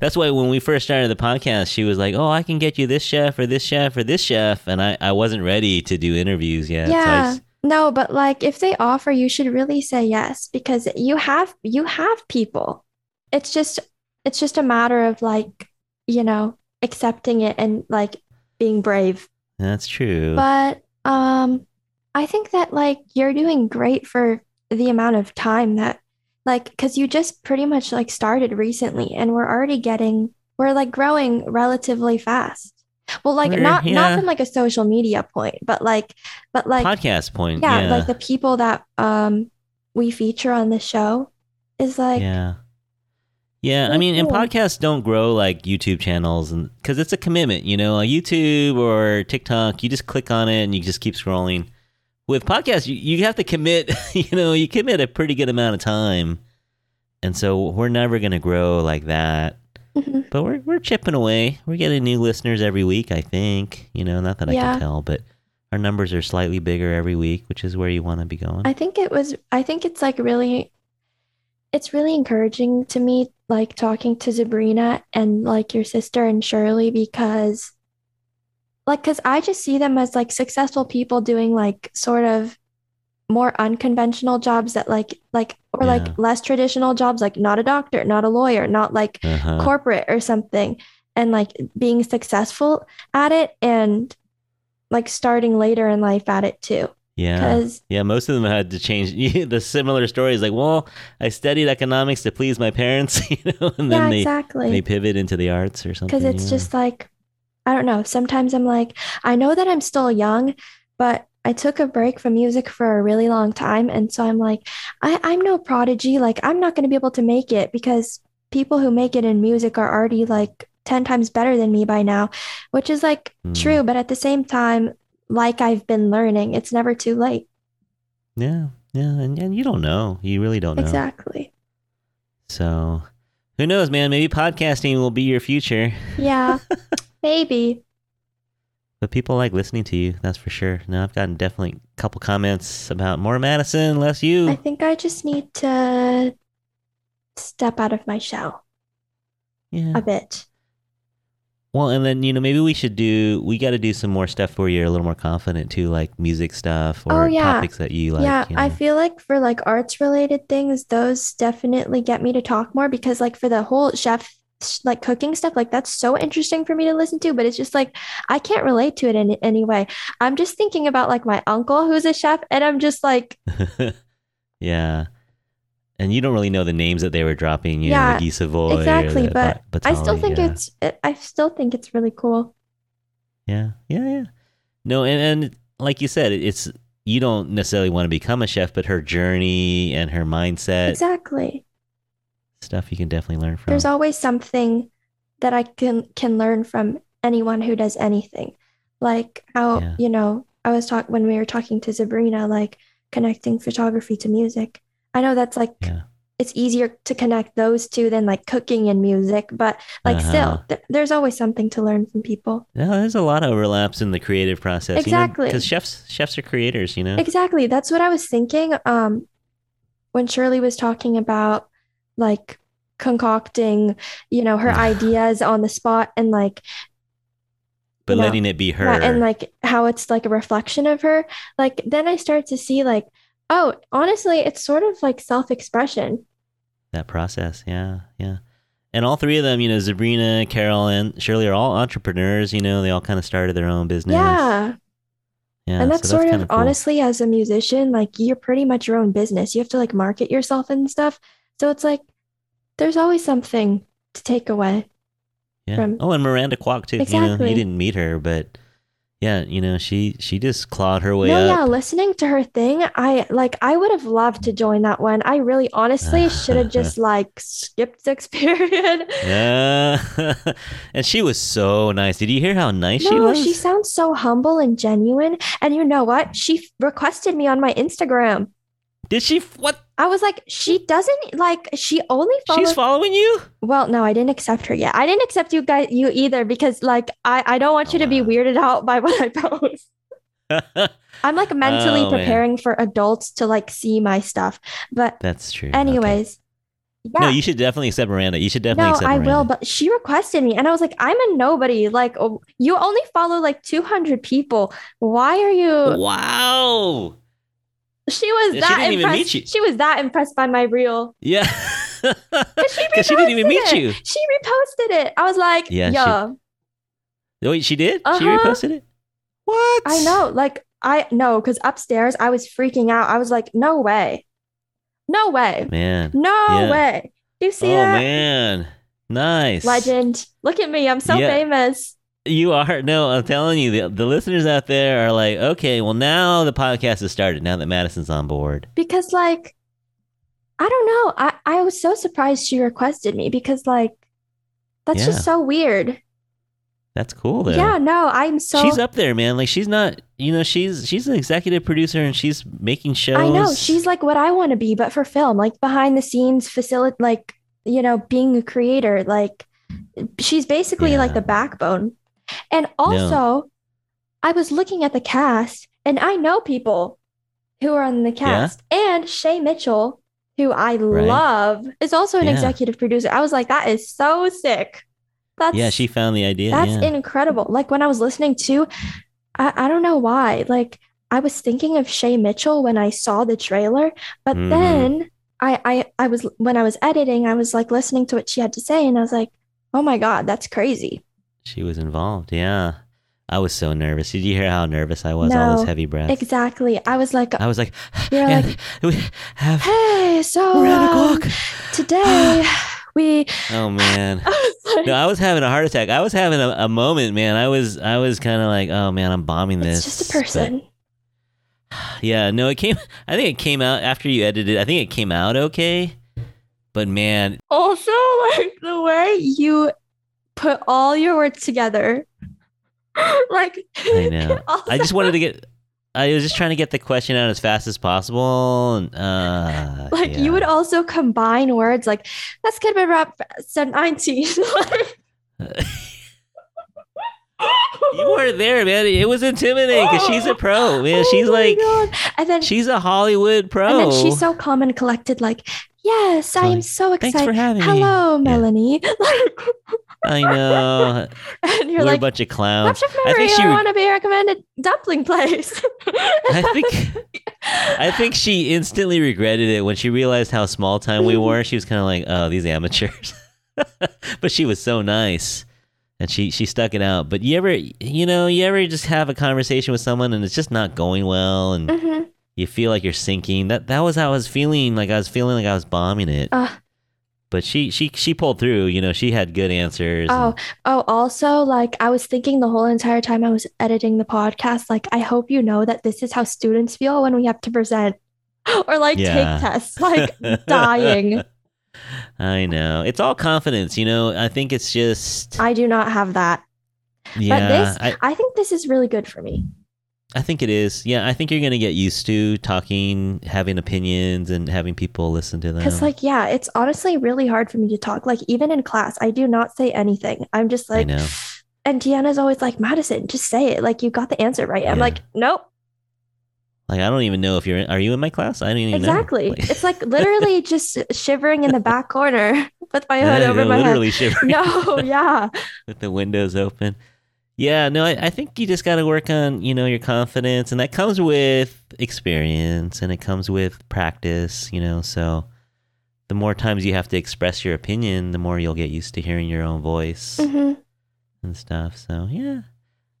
that's why when we first started the podcast, she was like, "Oh, I can get you this chef or this chef or this chef," and I I wasn't ready to do interviews yet. Yeah. just- No, but like if they offer, you should really say yes because you have you have people. It's just it's just a matter of like, you know, accepting it and like being brave. that's true. But um I think that like you're doing great for the amount of time that like because you just pretty much like started recently and we're already getting we're like growing relatively fast. Well, like We're- not yeah. not from like a social media point, but like but like podcast point. yeah, Yeah, like the people that um we feature on the show is like yeah. Yeah, I mean, and podcasts don't grow like YouTube channels, and because it's a commitment, you know, like YouTube or TikTok, you just click on it and you just keep scrolling. With podcasts, you, you have to commit, you know, you commit a pretty good amount of time, and so we're never gonna grow like that. Mhm. But we're we're chipping away. We're getting new listeners every week, I think. You know, not that I can tell, but our numbers are slightly bigger every week, which is where you want to be going. I think it was I think it's like really it's really encouraging to me like talking to Sabrina and like your sister and Shirley because like cuz I just see them as like successful people doing like sort of more unconventional jobs that like like or Yeah. like less traditional jobs like not a doctor, not a lawyer, not like uh-huh. corporate or something and like being successful at it and like starting later in life at it too yeah. because Yeah, most of them had to change the similar stories. Like, well, I studied economics to please my parents, you know, and then yeah they exactly they pivot into the arts or something. because it's yeah. just like I don't know. Sometimes I'm like, I know that I'm still young, but I took a break from music for a really long time, and so I'm like, I, I'm no prodigy. Like I'm not going to be able to make it because people who make it in music are already like ten times better than me by now, which is like Hmm. true. But at the same time, like I've been learning, it's never too late. yeah, yeah, and, and you don't know, you really don't know. Exactly. So, who knows, man? Maybe podcasting will be your future. Yeah. Maybe. But people like listening to you, that's for sure. Now I've gotten definitely a couple comments about more Madison, less you. I think I just need to step out of my shell yeah. a bit. Well, and then you know maybe we should do. We got to do some more stuff where you're a little more confident too, like music stuff or Oh, yeah. topics that you like. yeah, you I feel like for like arts related things, those definitely get me to talk more because like for the whole chef like cooking stuff, like that's so interesting for me to listen to, but it's just like I can't relate to it in any way. I'm just thinking about like my uncle who's a chef, and I'm just like, yeah. And you don't really know the names that they were dropping, you know, Yeah, like Savoy exactly, the but Ba- I still think yeah. it's it, I still think it's really cool. Yeah, yeah, yeah. No, and, and like you said, it's you don't necessarily want to become a chef, but her journey and her mindset Exactly. Stuff you can definitely learn from. There's always something that I can can learn from anyone who does anything. Like how, Yeah. you know, I was talk when we were talking to Sabrina, like connecting photography to music. I know that's like Yeah. it's easier to connect those two than like cooking and music, but like Uh-huh. still, th- there's always something to learn from people. No, there's a lot of overlaps in the creative process. Exactly. Because chefs chefs are creators, you know. Exactly. That's what I was thinking. Um, when Shirley was talking about like concocting, you know, her ideas on the spot and like but you know, letting it be her. And like how it's like a reflection of her. Like then I start to see like, oh, honestly, it's sort of like self-expression. that process. Yeah, yeah. And all three of them, you know, Sabrina, Caryl, and Shirley are all entrepreneurs. You know, they all kind of started their own business. Yeah. yeah. And that's so sort of cool. honestly, as a musician, like you're pretty much your own business. You have to like market yourself and stuff. So it's like there's always something to take away. Yeah. from- oh, and Miranda Kwok too. You know, Exactly. you didn't meet her, but yeah, you know, she she just clawed her way No, up. yeah, listening to her thing, I like I would have loved to join that one. I really honestly should have just like skipped this period. Yeah. and she was so nice. Did you hear how nice she No, was? she sounds so humble and genuine. And you know what? She f- requested me on my Instagram. Did she? What? I was like, she doesn't like she only follows She's following you? Well, no, I didn't accept her yet. I didn't accept you guys you either because like I I don't want Oh, you to be weirded out by what I post. I'm like mentally Oh, man. preparing for adults to like see my stuff. But That's true. Okay. anyways, yeah. No, you should definitely accept Miranda. You should definitely No, accept I Miranda. will, but she requested me, and I was like, I'm a nobody. Like, oh, you only follow like 200 people. Why are you? Wow. She was She that didn't even meet impressed. you. She was that impressed by my reel. Yeah. Because she, she didn't even meet it. you. She reposted it. I was like, Yeah, she- Wait, she did? She Uh-huh. reposted it? What? I know. Like, I know, because upstairs I was freaking out. I was like, no way. No way. Man. No Yeah. way. Do you see oh, that? man. Nice. Legend. Look at me. I'm so Yeah. famous. You are. No, I'm telling you, the, the listeners out there are like, okay, well, now the podcast has started, now that Madison's on board. because like I don't know. I I was so surprised she requested me because like that's Yeah. just so weird. That's cool, though. Yeah, no, I'm so she's up there, man. Like she's not, you know, she's she's an executive producer and she's making shows. I know she's like what I want to be, but for film, like behind the scenes, facilitate, like you know, being a creator. Like she's basically like the backbone. And also, I was looking at the cast, and I know people who are on the cast, and Shay Mitchell, who I Right. love, is also an Yeah. executive producer. I was like, that is so sick. That's yeah, she found the idea. that's yeah. incredible. Like when I was listening to, I, I don't know why. Like I was thinking of Shay Mitchell when I saw the trailer, but Mhm. then I, I I was when I was editing, I was like listening to what she had to say, and I was like, oh my God, that's crazy. She was involved. Yeah. I was so nervous. Did you hear how nervous I was? All No, those heavy breaths. Exactly. I was like, I was like, You're like, we have hey, so Miranda um, Kwok." today we. Oh man. I like, No, I was having a heart attack. I was having a, a moment, man. I was I was kind of like, oh man, I'm bombing this. it's just a But- person. yeah, no, it came. I think it came out after you edited. I think it came out okay. But man, Also, like the way you put all your words together, like I know. I just wanted to get. I was just trying to get the question out as fast as possible. And, uh, like yeah. you would also combine words like let's get a rap so 19 you weren't there, man. It was intimidating because she's a pro, man. Oh she's like, God. and then she's a Hollywood pro. and then she's so calm and collected like yes i am Like, so Thanks excited for having me. hello melanie like I know. and you're We're a bunch of clowns. Chef I think she I want to be recommended dumpling place. I think I think she instantly regretted it when she realized how small time we were. She was kind of like, "Oh, these amateurs." but she was so nice and she she stuck it out. But you ever you know, you ever just have a conversation with someone and it's just not going well and Mm-hmm. You feel like you're sinking. That that was how I was feeling, like I was feeling like I was bombing it. Uh, But she she she pulled through, you know, she had good answers. oh, and- oh, also, like I was thinking the whole entire time I was editing the podcast, like I hope you know that this is how students feel when we have to present or like Yeah. take tests, like dying. I know. It's all confidence, you know. I think it's just I do not have that. yeah. but this, I, I think this is really good for me. I think it is. Yeah, I think you're gonna get used to talking, having opinions, and having people listen to them. Because, like, yeah, it's honestly really hard for me to talk. Like, even in class, I do not say anything. I'm just I like, know. and Tiana's always like, Madison, just say it. Like, you got the answer right. I'm like, nope, Like I don't even know if you're. In, are you in my class? I don't even exactly. know. Like- It's like literally just shivering in the back corner with my hood Yeah, over my head. literally shivering No, yeah. with the windows open. Yeah, no, I, I think you just got to work on you know your confidence, and that comes with experience, and it comes with practice. You know, so the more times you have to express your opinion, the more you'll get used to hearing your own voice hmm and stuff. So yeah,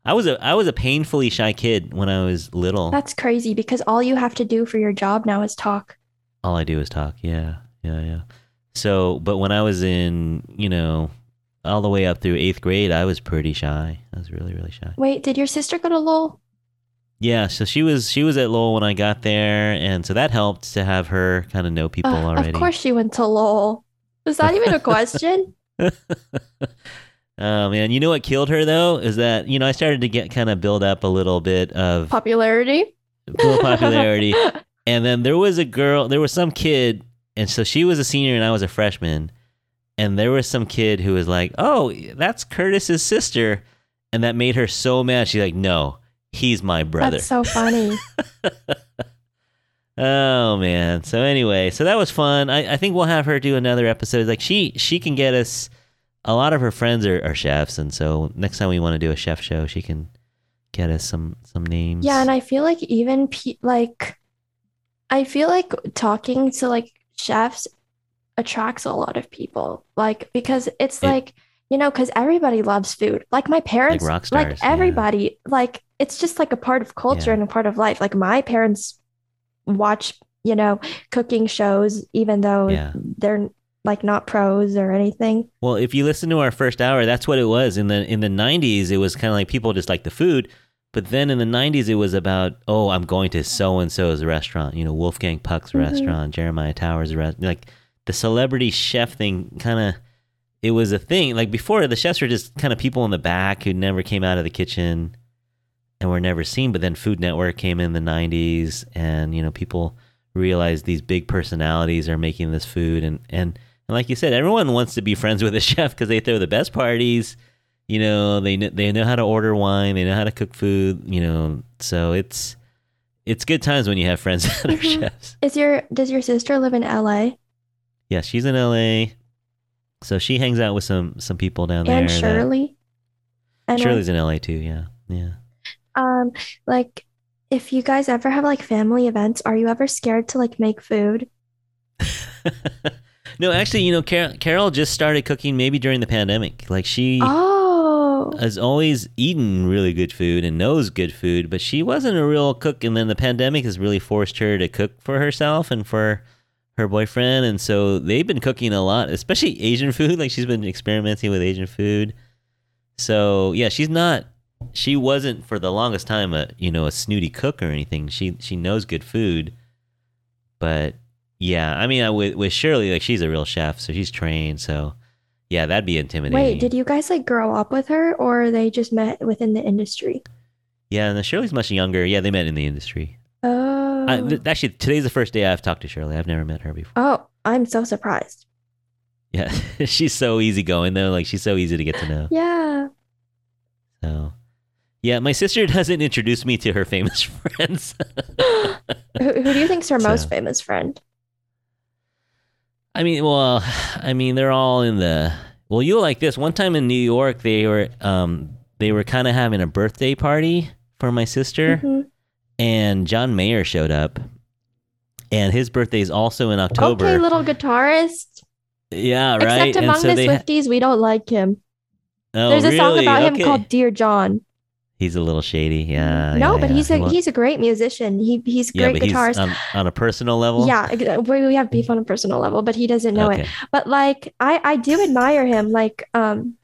I was a I was a painfully shy kid when I was little. That's crazy because all you have to do for your job now is talk. All I do is talk. Yeah, yeah, yeah. So, but when I was in, you know, all the way up through eighth grade, I was pretty shy. I was really, really shy. Wait, did your sister go to Lowell? Yeah, so she was she was at Lowell when I got there, and so that helped to have her kind of know people Uh, already. Of course she went to Lowell. Was that even a question? oh man, you know what killed her though is that you know I started to get kind of build up a little bit of Popularity? little popularity, and then there was a girl, there was some kid, and so she was a senior and I was a freshman, and there was some kid who was like, "Oh, that's Curtis's sister," and that made her so mad. She's like, "No, he's my brother." That's so funny. Oh man. So anyway, so that was fun. I, I think we'll have her do another episode. Like she she can get us a lot of her friends are, are chefs and so next time we want to do a chef show, she can get us some some names. Yeah, and I feel like even pe like I feel like talking to like chefs attracts a lot of people. Like because it's It- like, you know, because everybody loves food. Like my parents, rock like stars, yeah. everybody, like it's just like a part of culture Yeah. and a part of life. Like my parents watch, you know, cooking shows, even though Yeah. they're like not pros or anything. Well, if you listen to our first hour, that's what it was. In the in the nineties it was kinda like people just like the food. But then in the nineties it was about, oh, I'm going to so and so's restaurant, you know, Wolfgang Puck's Mhm. restaurant, Jeremiah Tower's restaurant. Like the celebrity chef thing kinda it was a thing. Like before, the chefs were just kind of people in the back who never came out of the kitchen and were never seen. But then Food Network came in the '90s, and you know people realized these big personalities are making this food, and and, and like you said, everyone wants to be friends with a chef because they throw the best parties. You know, they kn- they know how to order wine, they know how to cook food. You know, so it's it's good times when you have friends that are Mhm. chefs. Is your does your sister live in LA? Yeah, she's in LA. So she hangs out with some some people down there. And that- Shirley? And I- Shirley's in LA too. Yeah, yeah. Um, like if you guys ever have like family events, are you ever scared to like make food? no, actually, you know, Caryl, Caryl just started cooking maybe during the pandemic. Like she Oh, has always eaten really good food and knows good food, but she wasn't a real cook. And then the pandemic has really forced her to cook for herself and for her boyfriend. And so they've been cooking a lot, especially Asian food. Like she's been experimenting with Asian food. So yeah, she's not. She wasn't for the longest time a you know a snooty cook or anything. She she knows good food, but yeah, I mean I, with with Shirley like she's a real chef, so she's trained. So yeah, that'd be intimidating. wait, did you guys like grow up with her or they just met within the industry? Yeah, and Shirley's much younger. Yeah, they met in the industry. Oh, I, th- actually, today's the first day I've talked to Shirley. I've never met her before. oh, I'm so surprised. Yeah, she's so easygoing though. Like she's so easy to get to know. Yeah. So, yeah, my sister doesn't introduce me to her famous friends. Who, who do you think's her most famous friend? I mean, well, I mean, they're all in the. Well, you'll like this. One time in New York, they were um they were kind of having a birthday party for my sister, Mhm. And John Mayer showed up, and his birthday is also in October. Okay, little guitarist. Yeah, right. Except among the Swifties, we don't like him. oh, There's a song really? about him Okay. called Dear John. He's a little shady. Yeah. no, yeah, but yeah. he's a he's a great musician. He he's yeah, great but guitarist. he's on, on a personal level. yeah, we we have beef on a personal level, but he doesn't know it. But like I I do admire him. Like um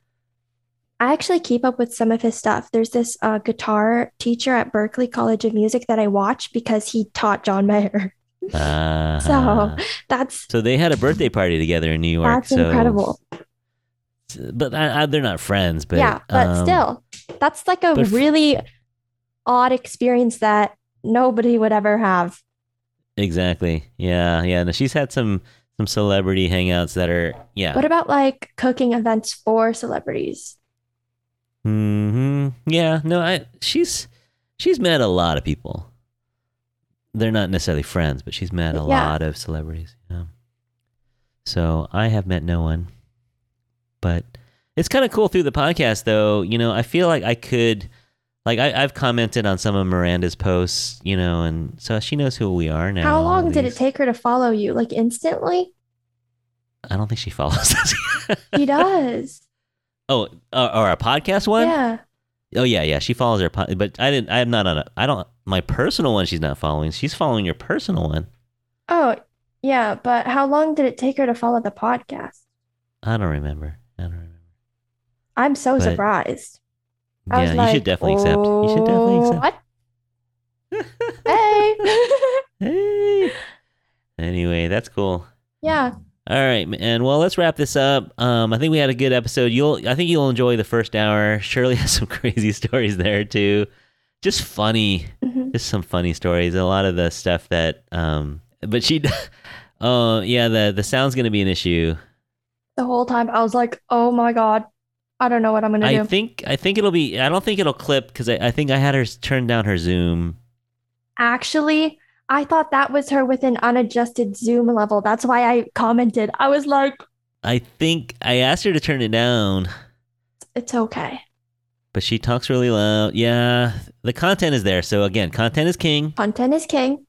I actually keep up with some of his stuff. There's this uh, guitar teacher at Berklee College of Music that I watch because he taught John Mayer. Uh-huh. So that's So they had a birthday party together in New York. that's so, incredible. But I, I, they're not friends. But yeah, but um, still, that's like a but f- really odd experience that nobody would ever have. Exactly. Yeah. Yeah. No, she's had some some celebrity hangouts that are yeah. What about like cooking events for celebrities? Hmm Yeah, no, I she's she's met a lot of people. They're not necessarily friends, but she's met a Yeah. lot of celebrities. Yeah. So I have met no one, but it's kind of cool through the podcast, though. You know, I feel like I could, like, I, I've commented on some of Miranda's posts, you know, and so she knows who we are now. How long did it take her to follow you? Like instantly? I don't think she follows us. He does. Oh, uh, or, or our podcast one? Yeah. Oh yeah, yeah. She follows her, po- but I didn't. I'm not on. A, I don't. My personal one, she's not following. She's following your personal one. Oh, yeah, but how long did it take her to follow the podcast? I don't remember. I don't remember. I'm so But- surprised. I yeah, you like, should definitely accept. You should definitely accept. What? Hey. Hey. Anyway, that's cool. Yeah. All right, and well, let's wrap this up. Um, I think we had a good episode. You'll, I think you'll enjoy the first hour. Shirley has some crazy stories there too. Just funny, Mhm. just some funny stories. A lot of the stuff that, um, but she, oh yeah, the the sound's gonna be an issue. The whole time I was like, oh my God, I don't know what I'm gonna I do. I think I think it'll be. I don't think it'll clip because I, I think I had her turn down her Zoom. Actually, I thought that was her with an unadjusted Zoom level. That's why I commented. I was like, I think I asked her to turn it down, it's okay. but she talks really loud. Yeah, the content is there. So again, content is king. Content is king.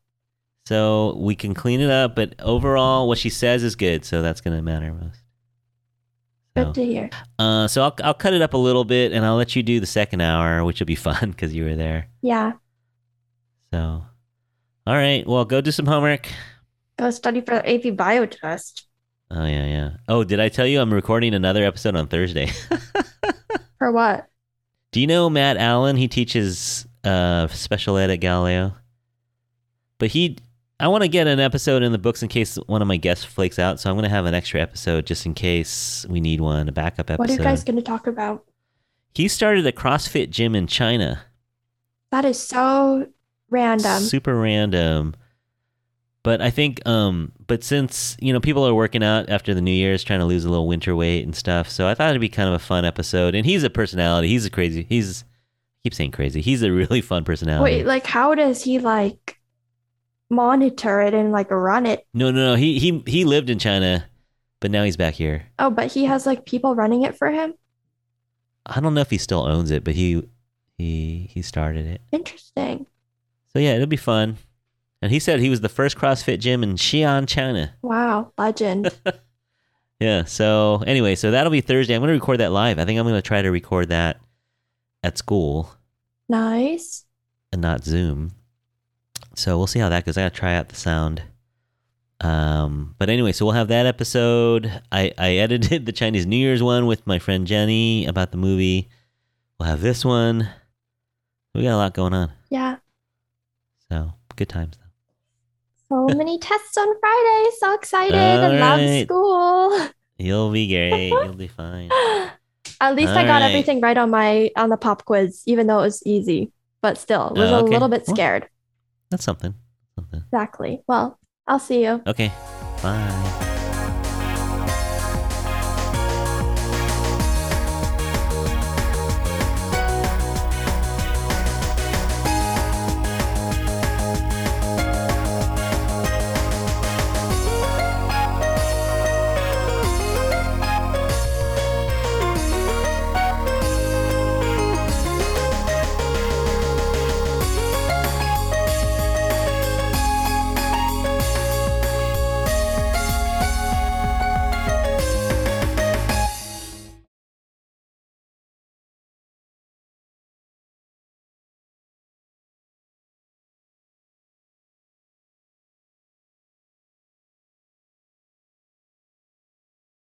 So we can clean it up, but overall, what she says is good. So that's gonna matter most. Good So, to hear. uh, so I'll I'll cut it up a little bit, and I'll let you do the second hour, which will be fun because you were there. Yeah. So, all right. Well, go do some homework. Go study for the AP bio test. Oh yeah, yeah. Oh, did I tell you I'm recording another episode on Thursday? For what? Do you know Matt Allen? He teaches uh, special ed at Galileo. But he, I want to get an episode in the books in case one of my guests flakes out. So I'm going to have an extra episode just in case we need one, a backup episode. What are you guys going to talk about? He started a CrossFit gym in China. That is so random. Super random. But I think, um, but since you know people are working out after the New Year's, trying to lose a little winter weight and stuff, so I thought it'd be kind of a fun episode. And he's a personality. He's a crazy. He's I keep saying crazy. He's a really fun personality. Wait, like how does he like monitor it and like run it? No, no, no. He he he lived in China, but now he's back here. Oh, but he has like people running it for him? I don't know if he still owns it, but he he he started it. Interesting. So yeah, it'll be fun. And he said he was the first CrossFit gym in Xi'an, China. Wow, legend. Yeah. So anyway, so that'll be Thursday. I'm going to record that live. I think I'm going to try to record that at school nice. and not Zoom. So we'll see how that goes. I got to try out the sound. Um, but anyway, so we'll have that episode. I, I edited the Chinese New Year's one with my friend Jenny about the movie. We'll have this one. We got a lot going on. Yeah. So good times though. So many tests on Friday. So excited. All I love school. You'll be great. You'll be fine. At least I got right. everything right on my on the pop quiz, even though it was easy. But still, was Oh, a little bit Well- scared. That's something. Something. Exactly. Well, I'll see you. Okay. Bye.